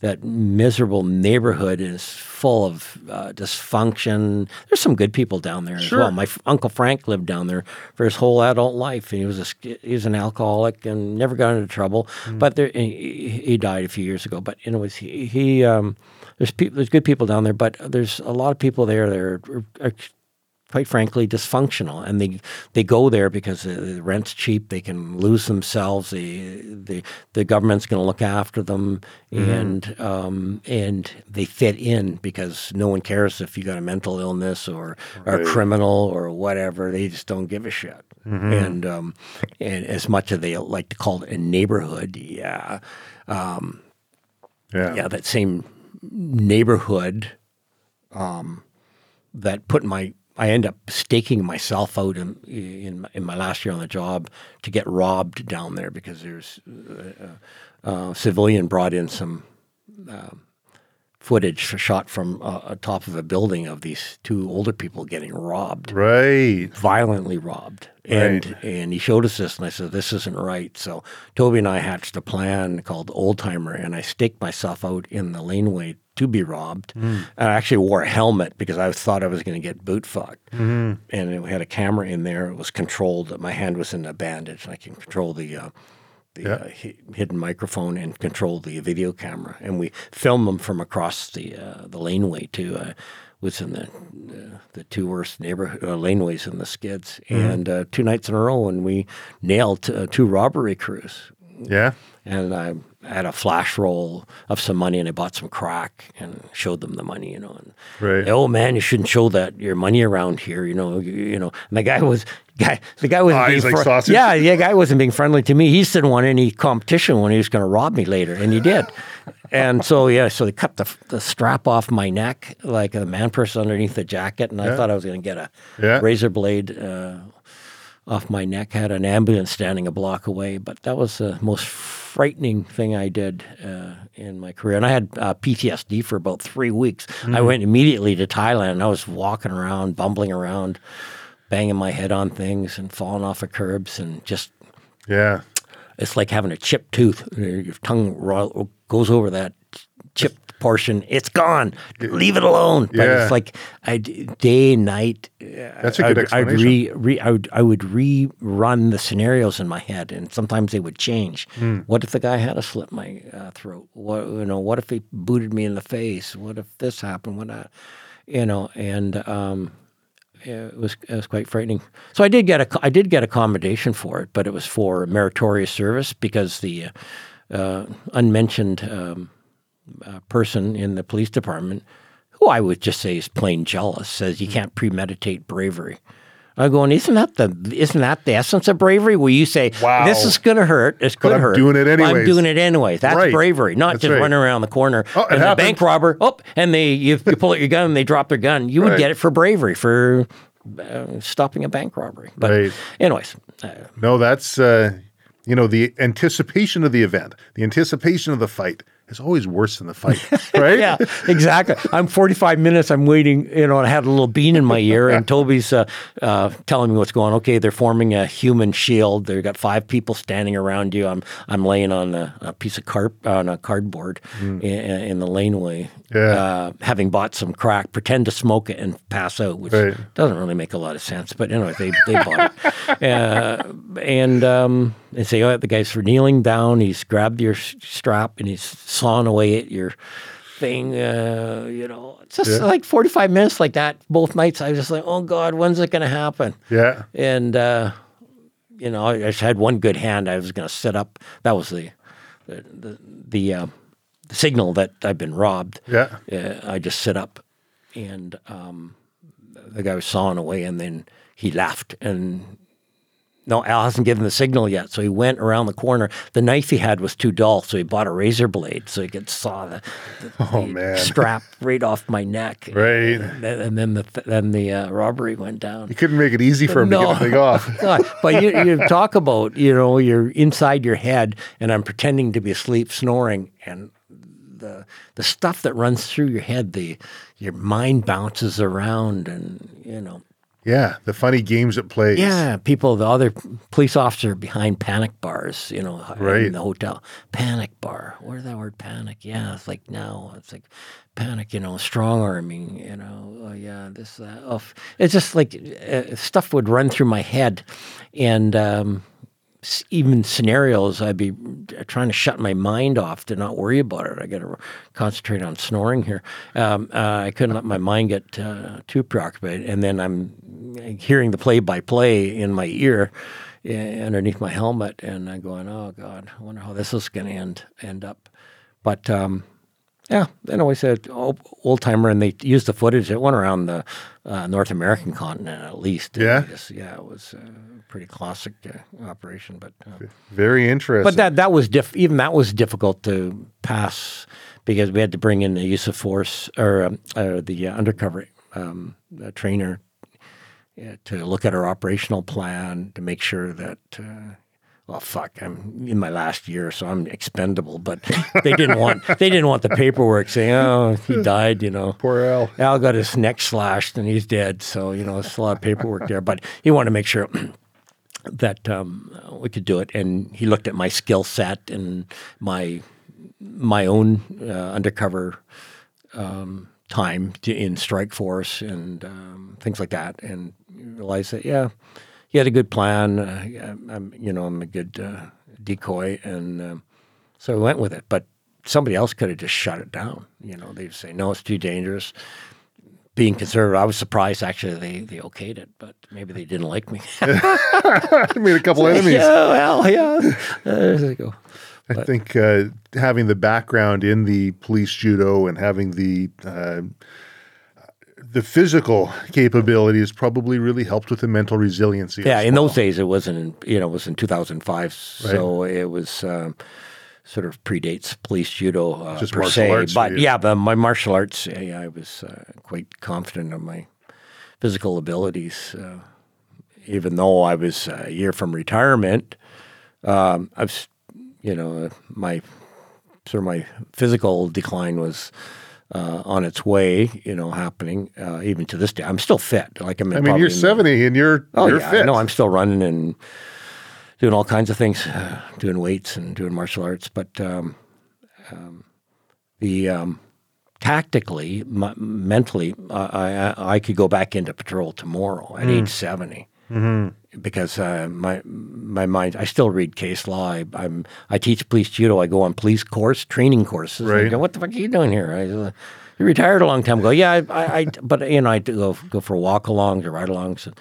that miserable neighborhood is full of uh, dysfunction. There's some good people down there as well. My f- uncle Frank lived down there for his whole adult life, and he was a he was an alcoholic and never got into trouble. But there, he, he died a few years ago. But anyways, he, he um, there's people there's good people down there, but there's a lot of people there that are, are quite frankly dysfunctional. And they they go there because the, rent's cheap. They can lose themselves. The the, the government's going to look after them. And um, and they fit in because no one cares if you got a mental illness or, or a criminal or whatever. They just don't give a shit. And um, and as much as they like to call it a neighborhood yeah Yeah. yeah, that same neighborhood um, that put my I end up staking myself out in in my, in my last year on the job to get robbed down there because there's uh, uh, civilian brought in some um, footage shot from uh, atop of a building of these two older people getting robbed Right. violently robbed. And and he showed us this, and I said, "This isn't right." So Toby and I hatched a plan called Old Timer, and I staked myself out in the laneway to be robbed. And I actually wore a helmet because I thought I was going to get boot fucked. And we had a camera in there. It was controlled. My hand was in a bandage. And I can control the. Uh, the Yeah. uh, hi- hidden microphone and control the video camera, and we filmed them from across the uh, the laneway too. Uh, was in the uh, the two worst neighborhood uh, laneways in the skids, and uh, two nights in a row, and we nailed uh, two robbery crews. Yeah. And I had a flash roll of some money, and I bought some crack and showed them the money, you know. And Right. oh man, you shouldn't show that your money around here, you know. You, you know, and the guy was guy. The guy was Eyes like sausage? Yeah, yeah, guy wasn't being friendly to me. He didn't want any competition when he was going to rob me later, and he did. and so yeah, so they cut the, the strap off my neck like a man purse underneath the jacket, and I thought I was going to get a Yeah. razor blade uh, off my neck. Had an ambulance standing a block away, but that was the most frightening thing I did uh, in my career. And I had uh, PTSD for about three weeks. I went immediately to Thailand. I was walking around, bumbling around, banging my head on things and falling off of curbs, and just Yeah. it's like having a chipped tooth. Your tongue goes over that chipped portion. It's gone. Leave it alone. But Yeah. it's like I day night. That's a I'd, good I'd explanation. re, re, I would I would rerun the scenarios in my head, and sometimes they would change. Hmm. What if the guy had a slit my uh, throat? What you know? What if he booted me in the face? What if this happened? What, uh, you know? And um, it was it was quite frightening. So I did get a I did get accommodation for it, but it was for meritorious service because the uh, unmentioned um, uh, person in the police department, who I would just say is plain jealous, says you can't premeditate bravery. I'm going, isn't that the isn't that the essence of bravery? Where you say, Wow. this is going to hurt, this could I'm hurt, doing it anyway. I'm doing it anyway. That's Right. bravery, not That's just right. running around the corner Oh, and the bank robber, oh, and they you, you pull out your gun and they drop their gun. You would Right. get it for bravery for uh, stopping a bank robbery. But Right. anyways, uh, No, that's uh, you know the anticipation of the event, the anticipation of the fight is always worse than the fight, *laughs* right? yeah, exactly. I'm 45 minutes. I'm waiting. You know, I had a little bean in my ear, and *laughs* Toby's uh, uh, telling me what's going. on. Okay, they're forming a human shield. They've got five people standing around you. I'm I'm laying on a, a piece of carp on a cardboard in, in the laneway. Yeah. Uh, having bought some crack, pretend to smoke it and pass out, which Right. doesn't really make a lot of sense. But anyway, they, they bought it. *laughs* Uh, and um, they say, oh, the guy's for kneeling down. He's grabbed your strap and he's sawing away at your thing. Uh, you know, it's just Yeah. like 45 minutes like that both nights. I was just like, oh, God, when's it going to happen? Yeah. And, uh, you know, I just had one good hand. I was going to sit up. That was the, the, the, the, uh, the signal that I've been robbed Yeah. uh, I just sit up, and um, the guy was sawing away, and then he laughed, and no, Al hasn't given the signal yet. So he went around the corner. The knife he had was too dull, so he bought a razor blade so he could saw the, the, *laughs* Oh, the strap right off my neck. *laughs* Right. And then, and then the then the uh, robbery went down. You couldn't make it easy for him to get the thing off. *laughs* God. But you, you talk about, you know, you're inside your head and I'm pretending to be asleep, snoring, and the the stuff that runs through your head, the your mind bounces around and you know. Yeah, the funny games it plays. Yeah, people, the other police officer behind panic bars, you know, Right. in the hotel. Panic bar. What is that word panic? Yeah, it's like now. It's like panic, you know, strong arming, you know, oh yeah, this, that. Oh, it's just like uh, stuff would run through my head. And um, even scenarios, I'd be trying to shut my mind off to not worry about it. I got to concentrate on snoring here. Um, uh, I couldn't let my mind get uh, too preoccupied. And then I'm hearing the play by play in my ear uh, underneath my helmet, and I'm going, oh God, I wonder how this is going to end end up. But um, yeah, then I always said old timer, and they used the footage. It went around the uh, North American continent at least. Yeah? Just- yeah, it was a pretty classic uh, operation. But uh, Very interesting. but that that was diff- even that was difficult to pass because we had to bring in the use of force or um, uh, the uh, undercover um, uh, trainer uh, to look at our operational plan to make sure that. Well, fuck! I'm in my last year, so I'm expendable. But they didn't want they didn't want the paperwork saying, "Oh, he *laughs* died," you know. Poor Al. Al got his neck slashed and he's dead. So, you know, it's a lot of paperwork there. But he wanted to make sure *clears throat* that um, we could do it. And he looked at my skill set and my my own uh, undercover um, time to, in Strike Force and um, things like that, and realized that yeah, he had a good plan. Uh, I'm, you know, I'm a good uh, decoy, and um, so we went with it. But somebody else could have just shut it down. You know, they'd say no, it's too dangerous. Being conservative, I was surprised actually they they okayed it, but maybe they didn't like me. *laughs* made a couple *laughs* enemies. yeah, well, yeah. Uh, there you go. I think uh, having the background in the police judo and having the uh, the physical capabilities probably really helped with the mental resiliency. Yeah, as in those days it wasn't. You know, it was in 2005, so it was um, sort of predates police judo uh, Just per martial se. arts but you. yeah, but my martial arts, yeah, I was uh, quite confident of my physical abilities. Uh, even though I was a year from retirement, um, I was, you know, my sort of my physical decline was. Uh, on its way, you know, happening. Uh, even to this day, I'm still fit. Like I'm. I mean, you're 70 and you're Oh you're yeah, fit. no, I'm still running and doing all kinds of things, uh, doing weights and doing martial arts. But um, um, the um, tactically, m- mentally, uh, I, I I could go back into patrol tomorrow at age 70 because uh, my my mind. I still read case law. I, I'm I teach police judo. I go on police course training courses. Right. Go, what the fuck are you doing here? I, uh, you retired a long time ago. Yeah, I, I, I but you know I go go for walk-alongs or ride-alongs. And,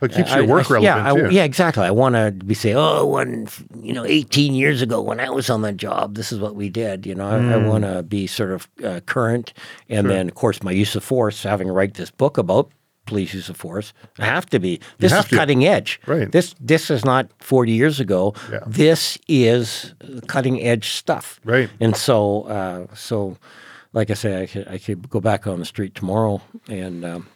It keeps your work I- relevant yeah, I- yeah, exactly. I want to be say, oh, when you know, 18 years ago when I was on the job, this is what we did. You know, I, I Mm. want to be sort of uh, current, and then of course my use of force, having to write this book about police use of force, I have to be. This is to. cutting edge. Right. This this is not 40 years ago. Yeah. This is cutting edge stuff. Right. And so, uh, so, like I say, I could I could go back on the street tomorrow and um,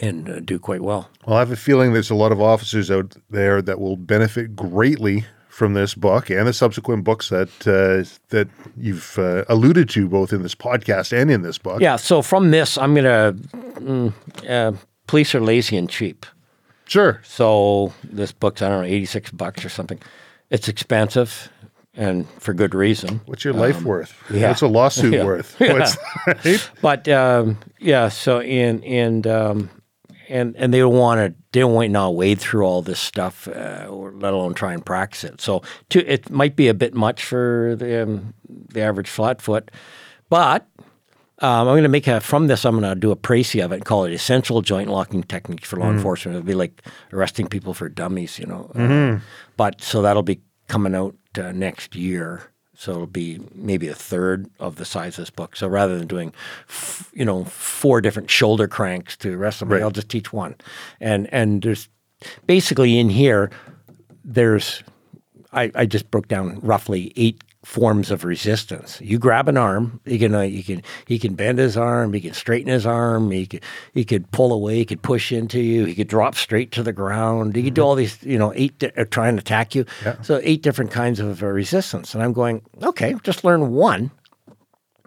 and uh, do quite well. Well, I have a feeling there's a lot of officers out there that will benefit greatly from this book and the subsequent books that uh, that you've uh, alluded to both in this podcast and in this book. Yeah. So from this, I'm gonna. Mm, uh, police are lazy and cheap. Sure. So this book's I don't know, 86 bucks or something. It's expensive, and for good reason. What's your life worth? Um, yeah. What's a lawsuit *laughs* Yeah. worth? What's, right? But um, yeah, so and and um, and and they don't want to. They don't want to wade through all this stuff, uh, or let alone try and practice it. So to, it might be a bit much for the um, the average flatfoot, but um, I'm going to make a from this. I'm going to do a précis of it and call it essential joint locking techniques for law enforcement. It'll be like arresting people for dummies, you know. Uh, but so that'll be coming out uh, next year. So it'll be maybe a third of the size of this book. So rather than doing, f- you know, four different shoulder cranks to arrest somebody, Right. I'll just teach one. And and there's basically in here there's, I, I just broke down roughly eight forms of resistance. You grab an arm, he can uh, he can he can bend his arm, he can straighten his arm, he could he could pull away, he could push into you, he could drop straight to the ground. He could do all these, you know, eight di- uh, try and attack you. Yeah. So eight different kinds of uh, resistance, and I'm going, okay, just learn one,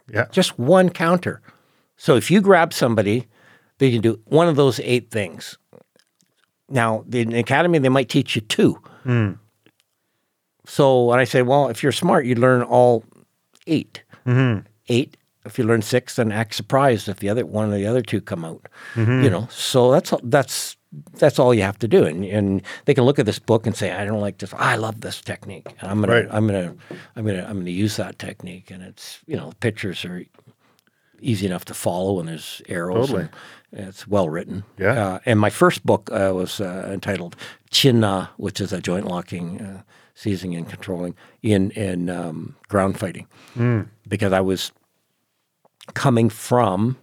Yeah. just one counter. So if you grab somebody, they can do one of those eight things. Now, in the academy, they might teach you two. So when I say, well, if you're smart, you learn all 8 Eight. If you learn six, then act surprised if the other one of the other two come out. You know, so that's that's that's all you have to do, and and they can look at this book and say, I don't like this. I love this technique, and I'm gonna Right. I'm gonna I'm gonna I'm gonna use that technique, and it's you know pictures are easy enough to follow, and there's arrows. Totally. And it's well written. Yeah. Uh, and my first book uh, was uh, entitled Chin Na, which is a joint locking, uh, seizing, and controlling in in um, ground fighting, because I was coming from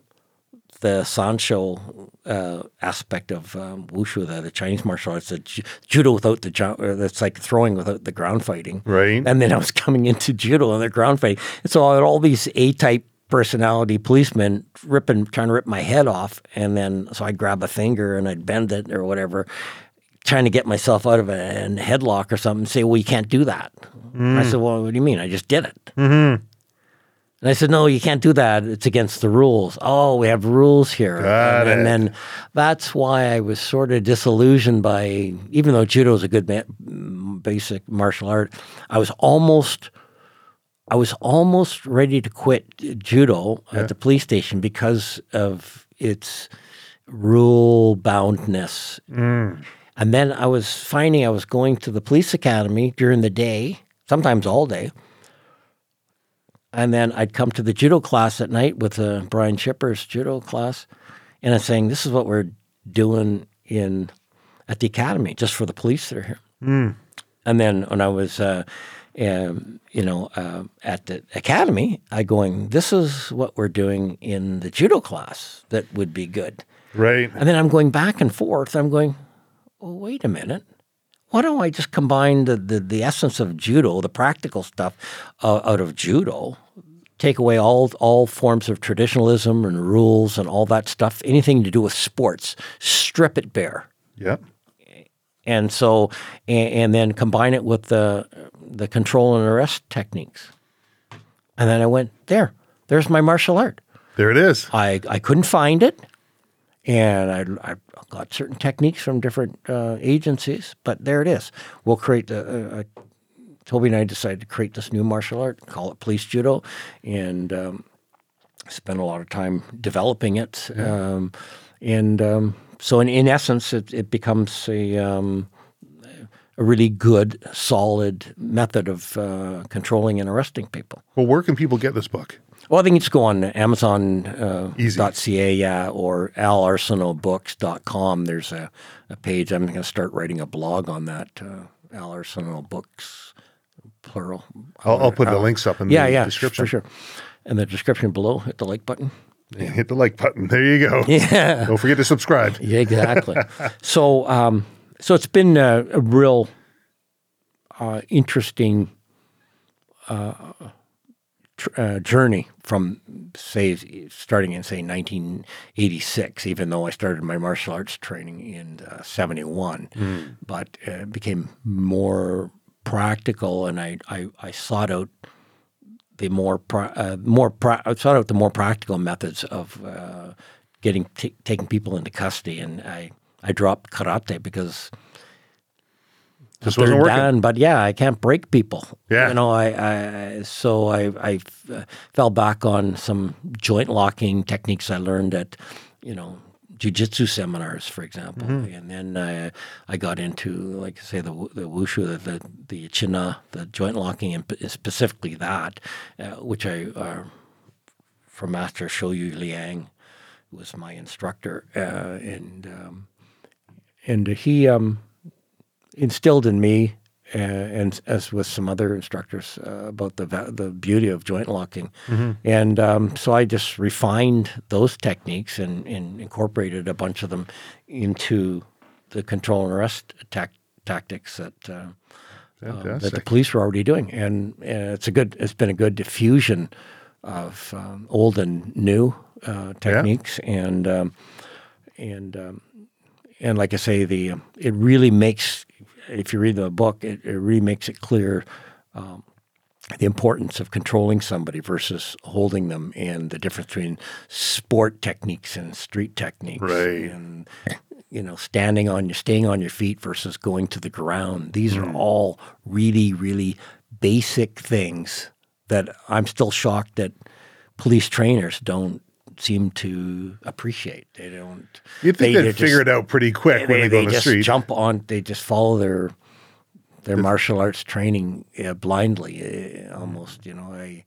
the Shuai Jiao uh, aspect of um, wushu, the, the Chinese martial arts, the ju- judo without the ju- that's like throwing without the ground fighting, Right. And then I was coming into judo and the ground fighting, and so I had all these A-type personality policemen ripping, trying to rip my head off, and then so I'd grab a finger and I'd bend it or whatever, trying to get myself out of a, headlock or something, and say, "Well, you can't do that." I mm. said, "Well, what do you mean? I just did it." Mm-hmm. And I said, no, you can't do that. It's against the rules. Oh, we have rules here. And, and then that's why I was sort of disillusioned by, even though judo is a good ma- basic martial art, I was almost, I was almost ready to quit judo at the police station because of its rule boundness. Mm. And then I was finding I was going to the police academy during the day, sometimes all day. And then I'd come to the judo class at night with uh, Brian Chipper's judo class, and I'm saying, "This is what we're doing in at the academy, just for the police that are here." And then when I was, uh, um, you know, uh, at the academy, I going, "This is what we're doing in the judo class that would be good." Right. And then I'm going back and forth. I'm going, well, wait a minute. Why don't I just combine the, the, the essence of judo, the practical stuff uh, out of judo, take away all all forms of traditionalism and rules and all that stuff, anything to do with sports, strip it bare. Yep. And so, and, and then combine it with the the control and arrest techniques. And then I went there. There's my martial art. There it is. I, I couldn't find it, and I, I got certain techniques from different uh, agencies, but there it is. We'll create the. Uh, uh, Toby and I decided to create this new martial art, call it police judo, and um, spent a lot of time developing it. Um, and um, so, in, in essence, it, it becomes a um, a really good, solid method of uh, controlling and arresting people. Well, where can people get this book? Well, I think you just go on Amazon.ca, uh, Easy. dot .ca, yeah, or alarsenaultbooks.com. There's a, a page. I'm going to start writing a blog on that. Uh, Al Arsenault Books, plural. I'll, I'll put the links up in Yeah, the yeah, description. for sure. And the description below, hit the like button. And hit the like button. There you go. Yeah. Don't forget to subscribe. Yeah, exactly. so, um, so it's been a, a real uh, interesting uh, uh, journey from, say, starting in say 1986. Even though I started my martial arts training in uh, '71, but uh, it became more practical, and I, I, I sought out the more uh, more I sought out the more practical methods of uh, getting t- taking people into custody, and I I dropped karate because Just wasn't working. done. But yeah, I can't break people. Yeah. you know, I, I so I I f- uh, fell back on some joint locking techniques I learned at you know jujitsu seminars, for example, Mm-hmm. and then I I got into like I say the the wushu, the the, the chin na, the joint locking, and specifically that, uh, which I uh, from Master Shou-Yu Liang, who was my instructor, uh, and um, and he um, instilled in me, uh, and as with some other instructors, uh, about the the beauty of joint locking, and um, so I just refined those techniques and, and incorporated a bunch of them into the control and arrest tech tactics that. Uh, um, that the police were already doing, and uh, it's a good. It's been a good diffusion of um, old and new uh, techniques, and um, and um, and like I say, the um, it really makes if you read the book, it, it really makes it clear um, the importance of controlling somebody versus holding them, and the difference between sport techniques and street techniques, Right. and you know, standing on your staying on your feet versus going to the ground. These Hmm. are all really, really basic things that I'm still shocked that police trainers don't seem to appreciate. They don't. You'd think they- figure it out pretty quick when they, go on the just street. jump on. They just follow their their martial arts training uh, blindly, uh, almost. You know, I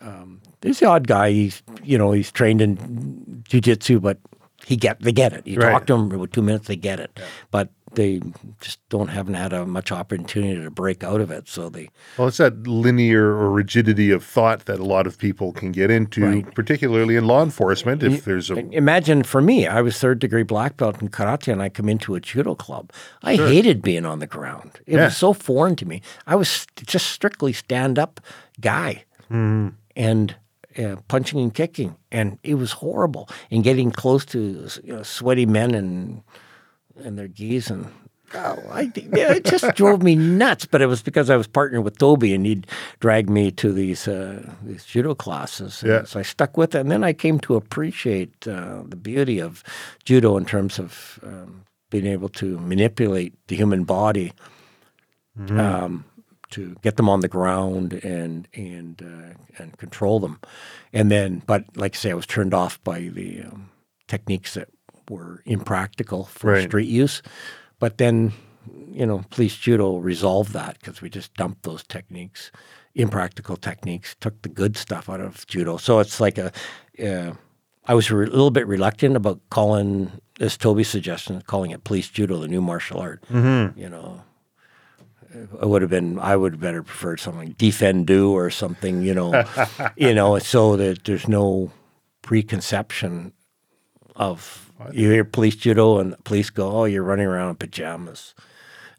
um, there's the odd guy. He's you know he's trained in jujitsu, but he get they get it. You Right. talk to them with two minutes, they get it. But they just don't haven't had a much opportunity to break out of it. So they Well, it's that linear or rigidity of thought that a lot of people can get into, Right. particularly in law enforcement. If there's a Imagine for me, I was third degree black belt in karate, and I come into a judo club. I hated being on the ground. It Yeah. was so foreign to me. I was just strictly stand up guy, mm-hmm. and uh, punching and kicking, and it was horrible. And getting close to you know, sweaty men and and their gis and. Oh, I, yeah, it just *laughs* drove me nuts. But it was because I was partnered with Toby, and he'd drag me to these uh, these judo classes. And Yeah. So I stuck with it, and then I came to appreciate uh, the beauty of judo in terms of um, being able to manipulate the human body um, to get them on the ground and and uh, and control them. And then, but like I say, I was turned off by the um, techniques that were impractical for Right. street use. But then, you know, police judo resolved that because we just dumped those techniques, impractical techniques, took the good stuff out of judo. So it's like a. Uh, I was a re- little bit reluctant about calling, as Toby's suggestion, calling it police judo, the new martial art. You know, it would have been I would have better preferred something like defendu or something, you know, *laughs* you know, so that there's no preconception of you hear police judo and the police go, oh, you're running around in pajamas.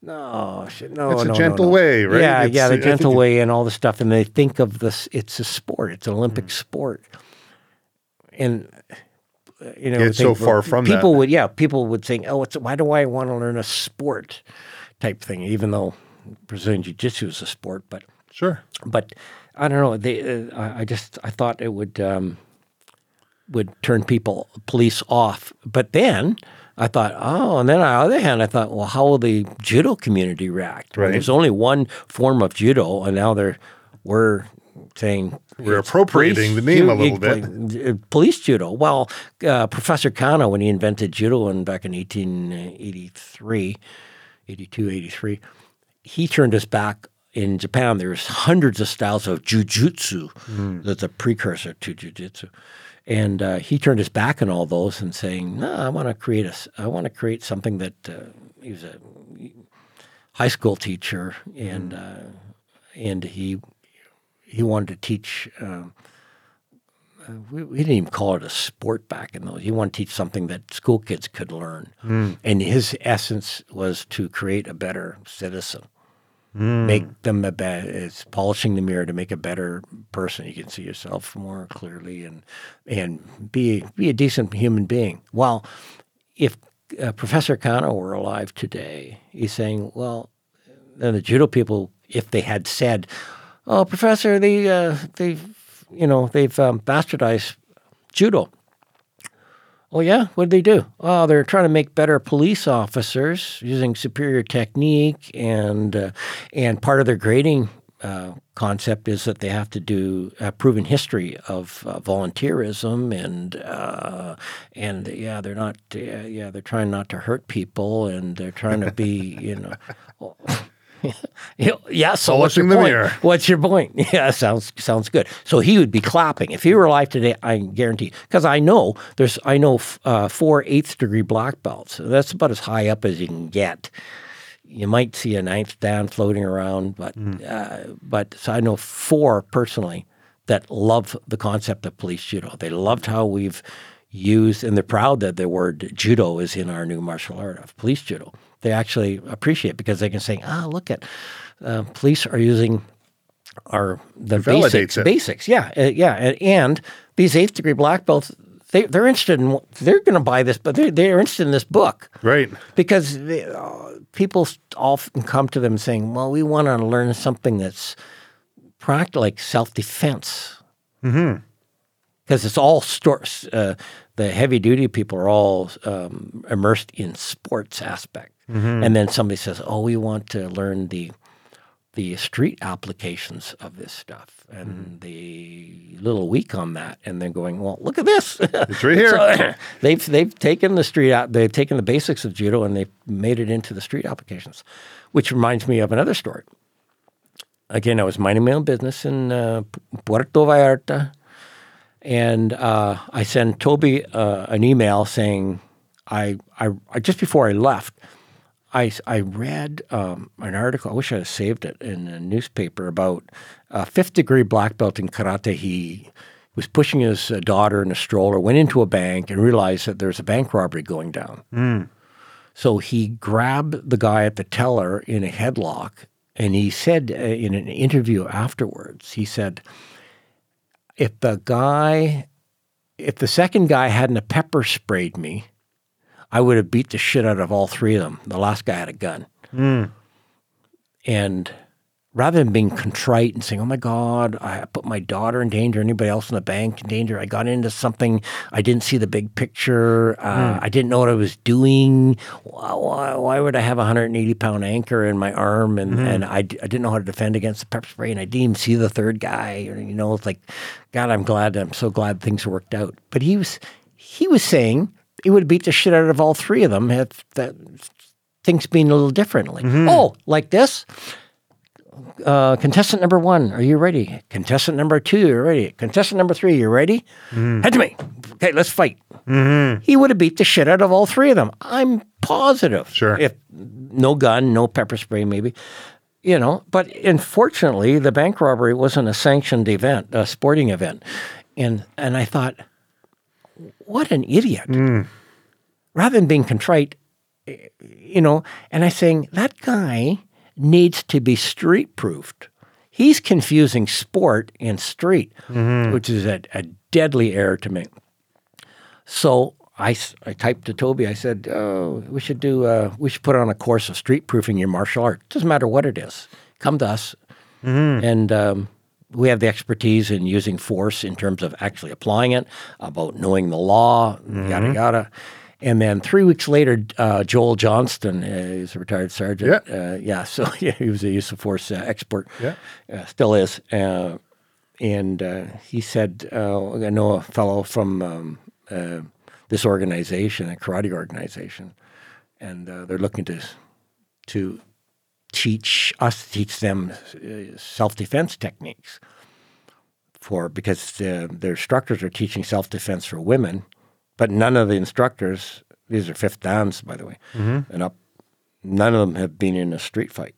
No, shit, no, It's a no, no, gentle no. way, right? Yeah, It's- yeah, the gentle way and all the stuff, and they think of this. It's a sport. It's an Olympic Mm. sport, and you know, It's so far from that. people would, yeah, people would think, oh, it's why do I want to learn a sport type thing, even though Brazilian Jiu Jitsu is a sport, but sure. but I don't know. They, uh, I just I thought it would um, would turn people police off. But then I thought, oh, and then on the other hand, I thought, well, how will the judo community react? Right. There's only one form of judo, and now they're we're saying We're appropriating the name a little bit. bit. Police judo. Well, uh, Professor Kano, when he invented judo in back in 1883, 82, 83, he turned his back in Japan. There's hundreds of styles of jujutsu that's a precursor to jujitsu. And uh, he turned his back on all those and saying, "No, I want to create a, I want to create something that uh, he was a high school teacher, and uh, and he he wanted to teach. Um, uh, we, we didn't even call it a sport back in those. He wanted to teach something that school kids could learn, and his essence was to create a better citizen, make them a better. It's polishing the mirror to make a better person. You can see yourself more clearly, and and be be a decent human being. Well, if uh, Professor Kano were alive today, he's saying, well, then the judo people, if they had said, "Oh, professor, they uh, they've you know they've um, bastardized judo." Oh yeah, what did they do? Oh, they're trying to make better police officers using superior technique, and uh, and part of their grading uh, concept is that they have to do a proven history of uh, volunteerism, and uh, and yeah, they're not yeah they're trying not to hurt people, and they're trying to be you know. *laughs* yeah, so what's your the point? mirror. What's your point? *laughs* Yeah, sounds sounds good. So he would be clapping if he were alive today. I guarantee, because I know there's I know f- uh, four eighth degree black belts. That's about as high up as you can get. You might see a ninth dan floating around, but uh, but so I know four personally that love the concept of police judo. They loved how we've used, and they're proud that the word judo is in our new martial art of police judo. They actually appreciate because they can say, ah, look at uh, police are using our the basics, it. basics, yeah, uh, yeah, and, and these eighth degree black belts. They, they're interested in they're going to buy this, but they're, they're interested in this book Right. because they, uh, people often come to them saying, "Well, we want to learn something that's practical, like self defense." Because it's all stor- uh, the heavy duty people are all um, immersed in sports aspect, and then somebody says, "Oh, we want to learn the the street applications of this stuff," and the little weak on that, and then going, "Well, look at this." *laughs* It's right here. So, *clears throat* they've they've taken the street out. They've taken the basics of judo and they've made it into the street applications, which reminds me of another story. Again, I was minding my own business in uh, Puerto Vallarta, and uh, I sent Toby uh, an email saying, I, I, I just before I left, I, I read um, an article. I wish I had saved it in a newspaper about a fifth degree black belt in karate. He was pushing his uh, daughter in a stroller, went into a bank, and realized that there's a bank robbery going down. So he grabbed the guy at the teller in a headlock, and he said uh, in an interview afterwards, he said, "If the guy, if the second guy hadn't pepper sprayed me, I would have beat the shit out of all three of them. The last guy had a gun. Hmm. And rather than being contrite and saying, "Oh my God, I put my daughter in danger, anybody else in the bank in danger," I got into something. I didn't see the big picture. Uh, hmm. I didn't know what I was doing. Why, why, would I have a 180 pound anchor in my arm? And hmm. and I, I didn't know how to defend against the pepper spray, and I didn't even see the third guy. Or, you know, it's like, God, I'm glad. I'm so glad things worked out. But he was he was saying he would beat the shit out of all three of them if that things being a little differently. Mm-hmm. Oh, like this uh, contestant number one, are you ready? Contestant number two, you're ready. Contestant number three, you ready? Mm-hmm. Head to me. Okay, let's fight. Mm-hmm. He would have beat the shit out of all three of them. I'm positive. Sure. If no gun, no pepper spray, maybe. You know, but unfortunately, the bank robbery wasn't a sanctioned event, a sporting event, and and I thought, what an idiot! Rather than being contrite, you know, and I saying that guy needs to be street proofed. He's confusing sport and street, which is a, a deadly error to me. So I, I typed to Toby. I said, oh, we should do uh, we should put on a course of street proofing your martial art. Doesn't matter what it is. Come to us, and um, we have the expertise in using force in terms of actually applying it, about knowing the law, yada yada. And then three weeks later, uh, Joel Johnston, uh, he's a retired sergeant. Yeah. Uh, yeah. So *laughs* yeah, he was a use of force uh, expert. Yeah. Uh, still is. Uh, and uh, he said, uh, I know a fellow from um, uh, this organization, a karate organization, and uh, they're looking to to teach us to teach them uh, self defense techniques for because uh, their instructors are teaching self defense for women, but none of the instructors these are fifth dans by the way and up none of them have been in a street fight,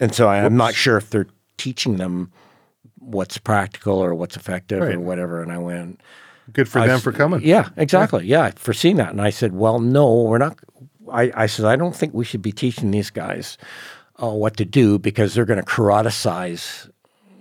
and so I, I'm not sure if they're teaching them what's practical or what's effective Right. or whatever. And I went, Good for I them for coming. Yeah, exactly. Yeah. for seeing that. And I said, well, no, we're not. I, I said, I don't think we should be teaching these guys uh, what to do because they're going to karatecize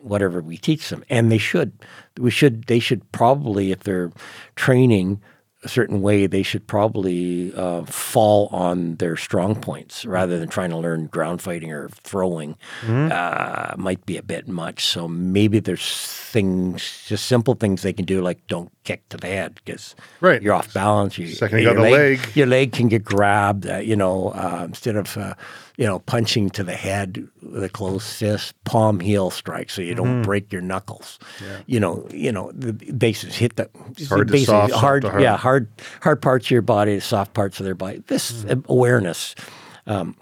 whatever we teach them, and they should. We should. They should probably, if they're training a certain way, they should probably uh, fall on their strong points rather than trying to learn ground fighting or throwing. Uh, might be a bit much. So maybe there's things, just simple things they can do, like don't kick to the head because Right. you're off balance. You, Second you your got the leg. your leg can get grabbed. Uh, you know, uh, instead of uh, you know punching to the head with a closed fist, palm heel strike, so you don't Mm-hmm. break your knuckles. You know, you know the bases hit the hard to bases- soft, soft hard, to hard. yeah, hard hard parts of your body, the soft parts of their body. This Mm-hmm. awareness, um,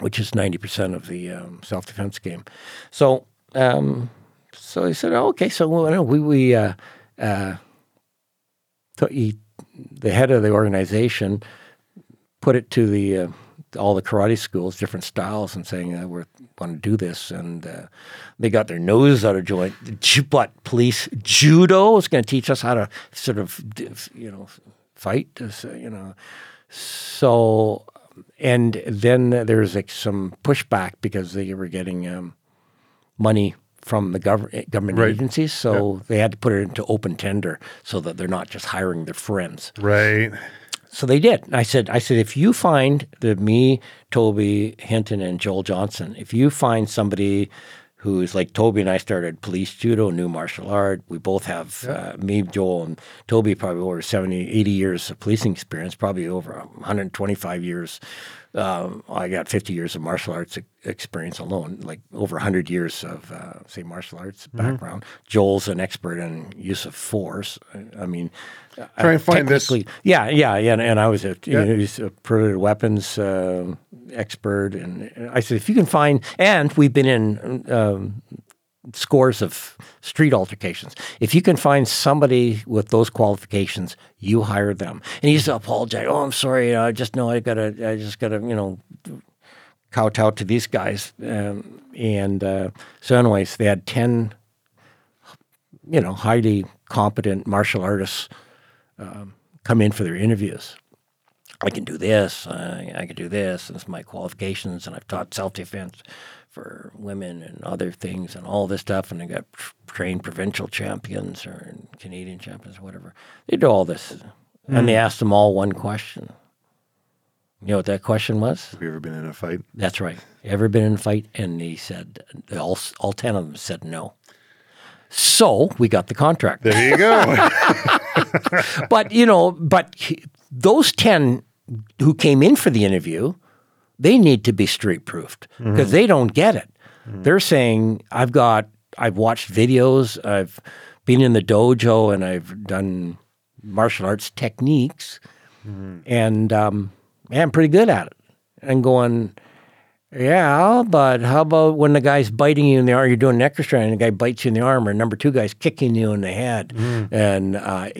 which is ninety percent of the um, self defense game. So. Um, so he said, oh, "Okay, so well, we we uh, uh, to- he, the head of the organization put it to the uh, all the karate schools, different styles, and saying uh, we want to do this, and uh, they got their nose out of joint. What police judo is going to teach us how to sort of you know fight, uh, you know. So and then there's like some pushback because they were getting um, money from the gov- government Right. agencies, so they had to put it into open tender so that they're not just hiring their friends. Right. So they did. And I said, I said, if you find that me, Toby Hinton, and Joel Johnston, if you find somebody who's like Toby and I started police judo, new martial art. We both have uh, me, Joel, and Toby probably over 70, 80 years of policing experience, probably over 125 years. Um, I got 50 years of martial arts experience alone, like over 100 years of, uh, say, martial arts background. Joel's an expert in use of force. I- I mean, Try and find this- Yeah, yeah, yeah. And, and I was a, you Yeah. know, he's a prohibited weapons uh, expert, and I said if you can find, and we've been in um, scores of street altercations. If you can find somebody with those qualifications, you hire them. And he used to apologize. Oh, I'm sorry. I just know I gotta. I just gotta. You know. Kowtow to these guys, um, and uh, so, anyways, they had ten, you know, highly competent martial artists um, come in for their interviews. I can do this. I, I can do this. This is my qualifications, and I've taught self defense for women and other things and all this stuff. And they got trained provincial champions or Canadian champions or whatever. They do all this, and they hmm. asked them all one question. You know what that question was? Have you ever been in a fight? That's right. Ever been in a fight? And they said all all ten of them said no. So we got the contract. There you go. *laughs* but you know, but he- those ten who came in for the interview, they need to be street proofed because mm-hmm. they don't get it. Mm-hmm. They're saying, "I've got, I've watched videos, I've been in the dojo, and I've done martial arts techniques, mm-hmm. and um, yeah, I'm pretty good at it." And going, yeah, but how about when the guy's biting you in the arm, you're doing neck restraint, and the guy bites you in the arm, or number two guy's kicking you in the head, and uh,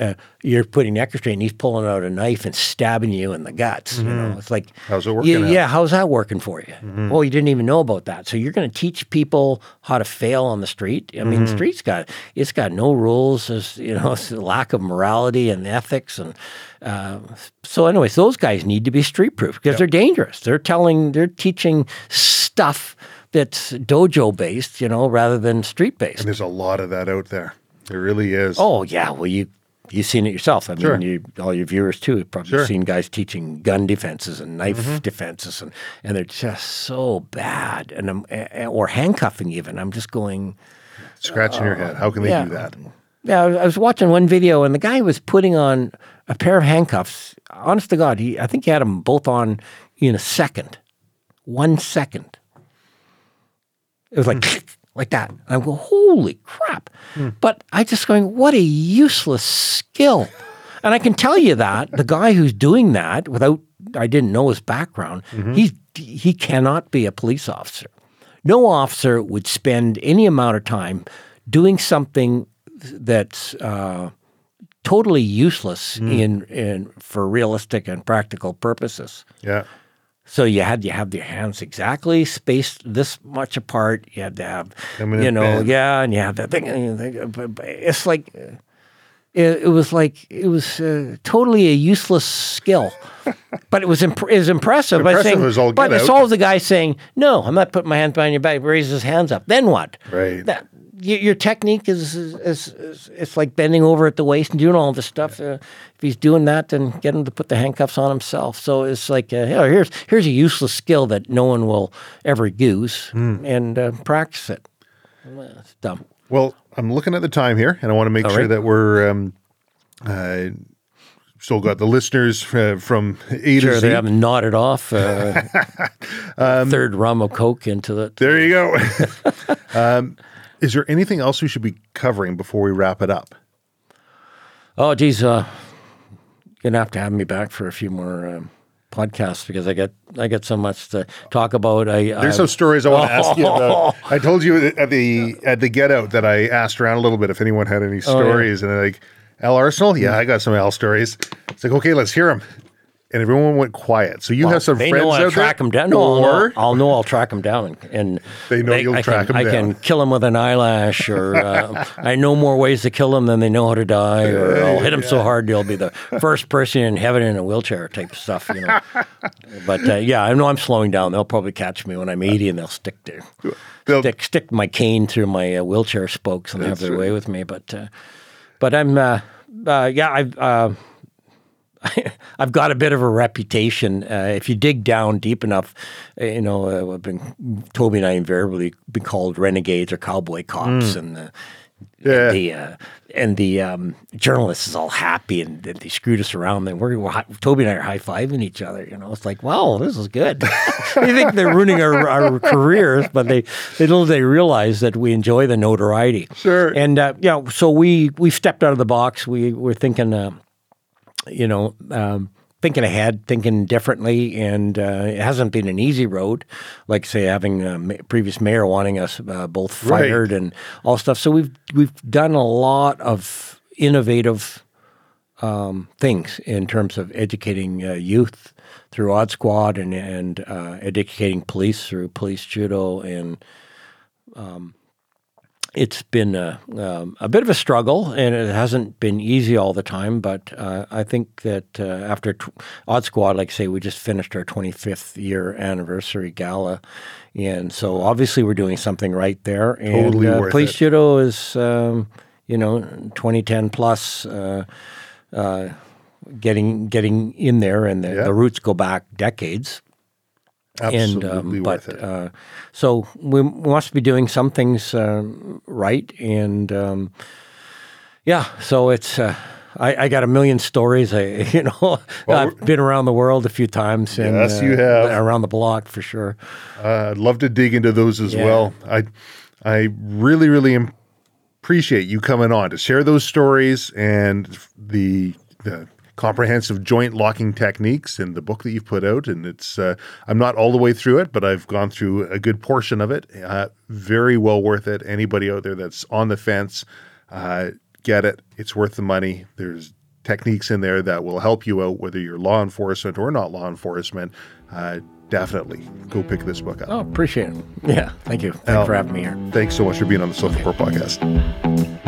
uh, you're putting neck restraint, and he's pulling out a knife and stabbing you in the guts. You know, it's like, How's it yeah, working out? Yeah, how's that working for you? Well, you didn't even know about that, so you're going to teach people how to fail on the street. I mean, streets got it's got no rules. There's you know, *laughs* it's a lack of morality and ethics, and uh, so anyways, those guys need to be street proof because they're dangerous. They're telling, they're teaching stuff that's dojo based, you know, rather than street based. and there's a lot of that out there. There really is. Oh yeah, well you you've seen it yourself. I mean, Sure. you, all your viewers too have probably Sure. seen guys teaching gun defenses and knife defenses, and and they're just so bad, and I'm, or handcuffing even. I'm just going. Scratching your head. How can they yeah. do that? Yeah, I was- watching one video, and the guy was putting on a pair of handcuffs. Honest to God, he I think he had them both on in a second, one second. It was like hmm. like that. And I'm going, holy crap! Hmm. But I just going, what a useless skill. And I can tell you that the guy who's doing that without I didn't know his background, mm-hmm. he's he cannot be a police officer. No officer would spend any amount of time doing something that's uh, totally useless in, in for realistic and practical purposes. Yeah. So you had to have your hands exactly spaced this much apart. You had to have, Come in you know, yeah, and you have that thing. and you think- but- but It's like uh, it, it was like it was uh, totally a useless skill, *laughs* but it was imp- it was impressive. Impressive saying, as all but get it's all the guy saying, "No, I'm not putting my hands behind your back." Raises his hands up. Then what? Right. That your, technique is, is, is, is it's like bending over at the waist and doing all this stuff. Uh, if he's doing that, then get him to put the handcuffs on himself. So it's like, uh, here's here's a useless skill that no one will ever use, Hmm. and uh, practice it. Well, It's dumb. Well, I'm looking at the time here, and I want to make All sure right. that we're um, uh, still got the listeners uh, from A Sure, to they haven't nodded off uh, *laughs* Um, third rum of coke into it. There you go. *laughs* *laughs* um, is there anything else we should be covering before we wrap it up? Oh, geez, uh, you're gonna have to have me back for a few more um, podcasts because I get I get so much to talk about. I There's I, some stories I want to ask you about. *laughs* I told you at the at the get out that I asked around a little bit if anyone had any stories, and they're like Al Arsenault, yeah, I got some Al stories. It's like okay, let's hear them. And everyone went quiet. So you Well, have some they friends know I'll out track there, them down. No, I'll know, I'll know I'll track them down, and, and They know you'll I track can, 'em I down. can kill them with an eyelash, or uh, *laughs* I know more ways to kill them than they know how to die, or I'll hit them so hard they'll be the first person in heaven in a wheelchair type of stuff, you know. *laughs* but uh, yeah, I know I'm slowing down. They'll probably catch me when I'm 80, and they'll stick They'll- stick stick my cane through my uh, wheelchair spokes and have their right. way with me. But uh, but I'm uh, uh, yeah I've. *laughs* I've got a bit of a reputation. Uh, if you dig down deep enough, uh, you know, uh, I've been Toby and I invariably been called renegades or cowboy cops, and the Yeah. the uh, and the um, journalist is all happy and they, they screwed us around. And we're, we're Toby and I are high fiving each other. You know, it's like, wow, this is good. *laughs* *laughs* they think they're ruining our, our careers, but they they don't they realize that we enjoy the notoriety. Sure. And uh, yeah, so we we stepped out of the box. We were thinking. Uh, you know, um, thinking ahead, thinking differently, and uh, it hasn't been an easy road. Like say, having a ma- previous mayor wanting us uh, both Right. fired and all stuff. So we've we've done a lot of innovative um, things in terms of educating uh, youth through Odd Squad and and uh, educating police through police judo and it's been a, um, a bit of a struggle, and it hasn't been easy all the time. But uh, I think that uh, after t- Odd Squad, like I say, we just finished our 25th year anniversary gala, and so obviously we're doing something right there. And Totally uh, worth police it. judo is, um, you know, 2010 plus. Uh, uh, getting getting in there, and the, Yeah. the roots go back decades absolutely and um, worth but it. uh, so we must be doing some things um, right and um, yeah so it's uh, I, I got a million stories I *laughs* you know I've been around the world a few times and Yes, uh, you have. around the block for sure Uh, I'd love to dig into those as Yeah. well. I I really really appreciate you coming on to share those stories and the the comprehensive joint locking techniques in the book that you've put out. And it's uh, I'm not all the way through it, but I've gone through a good portion of it. Uh, very well worth it. Anybody out there that's on the fence, uh, get it. It's worth the money. There's techniques in there that will help you out, whether you're law enforcement or not law enforcement. Uh, definitely go pick this book up. oh appreciate it yeah thank you thanks Al- for having me here Thanks so much for being on the Silvercore podcast.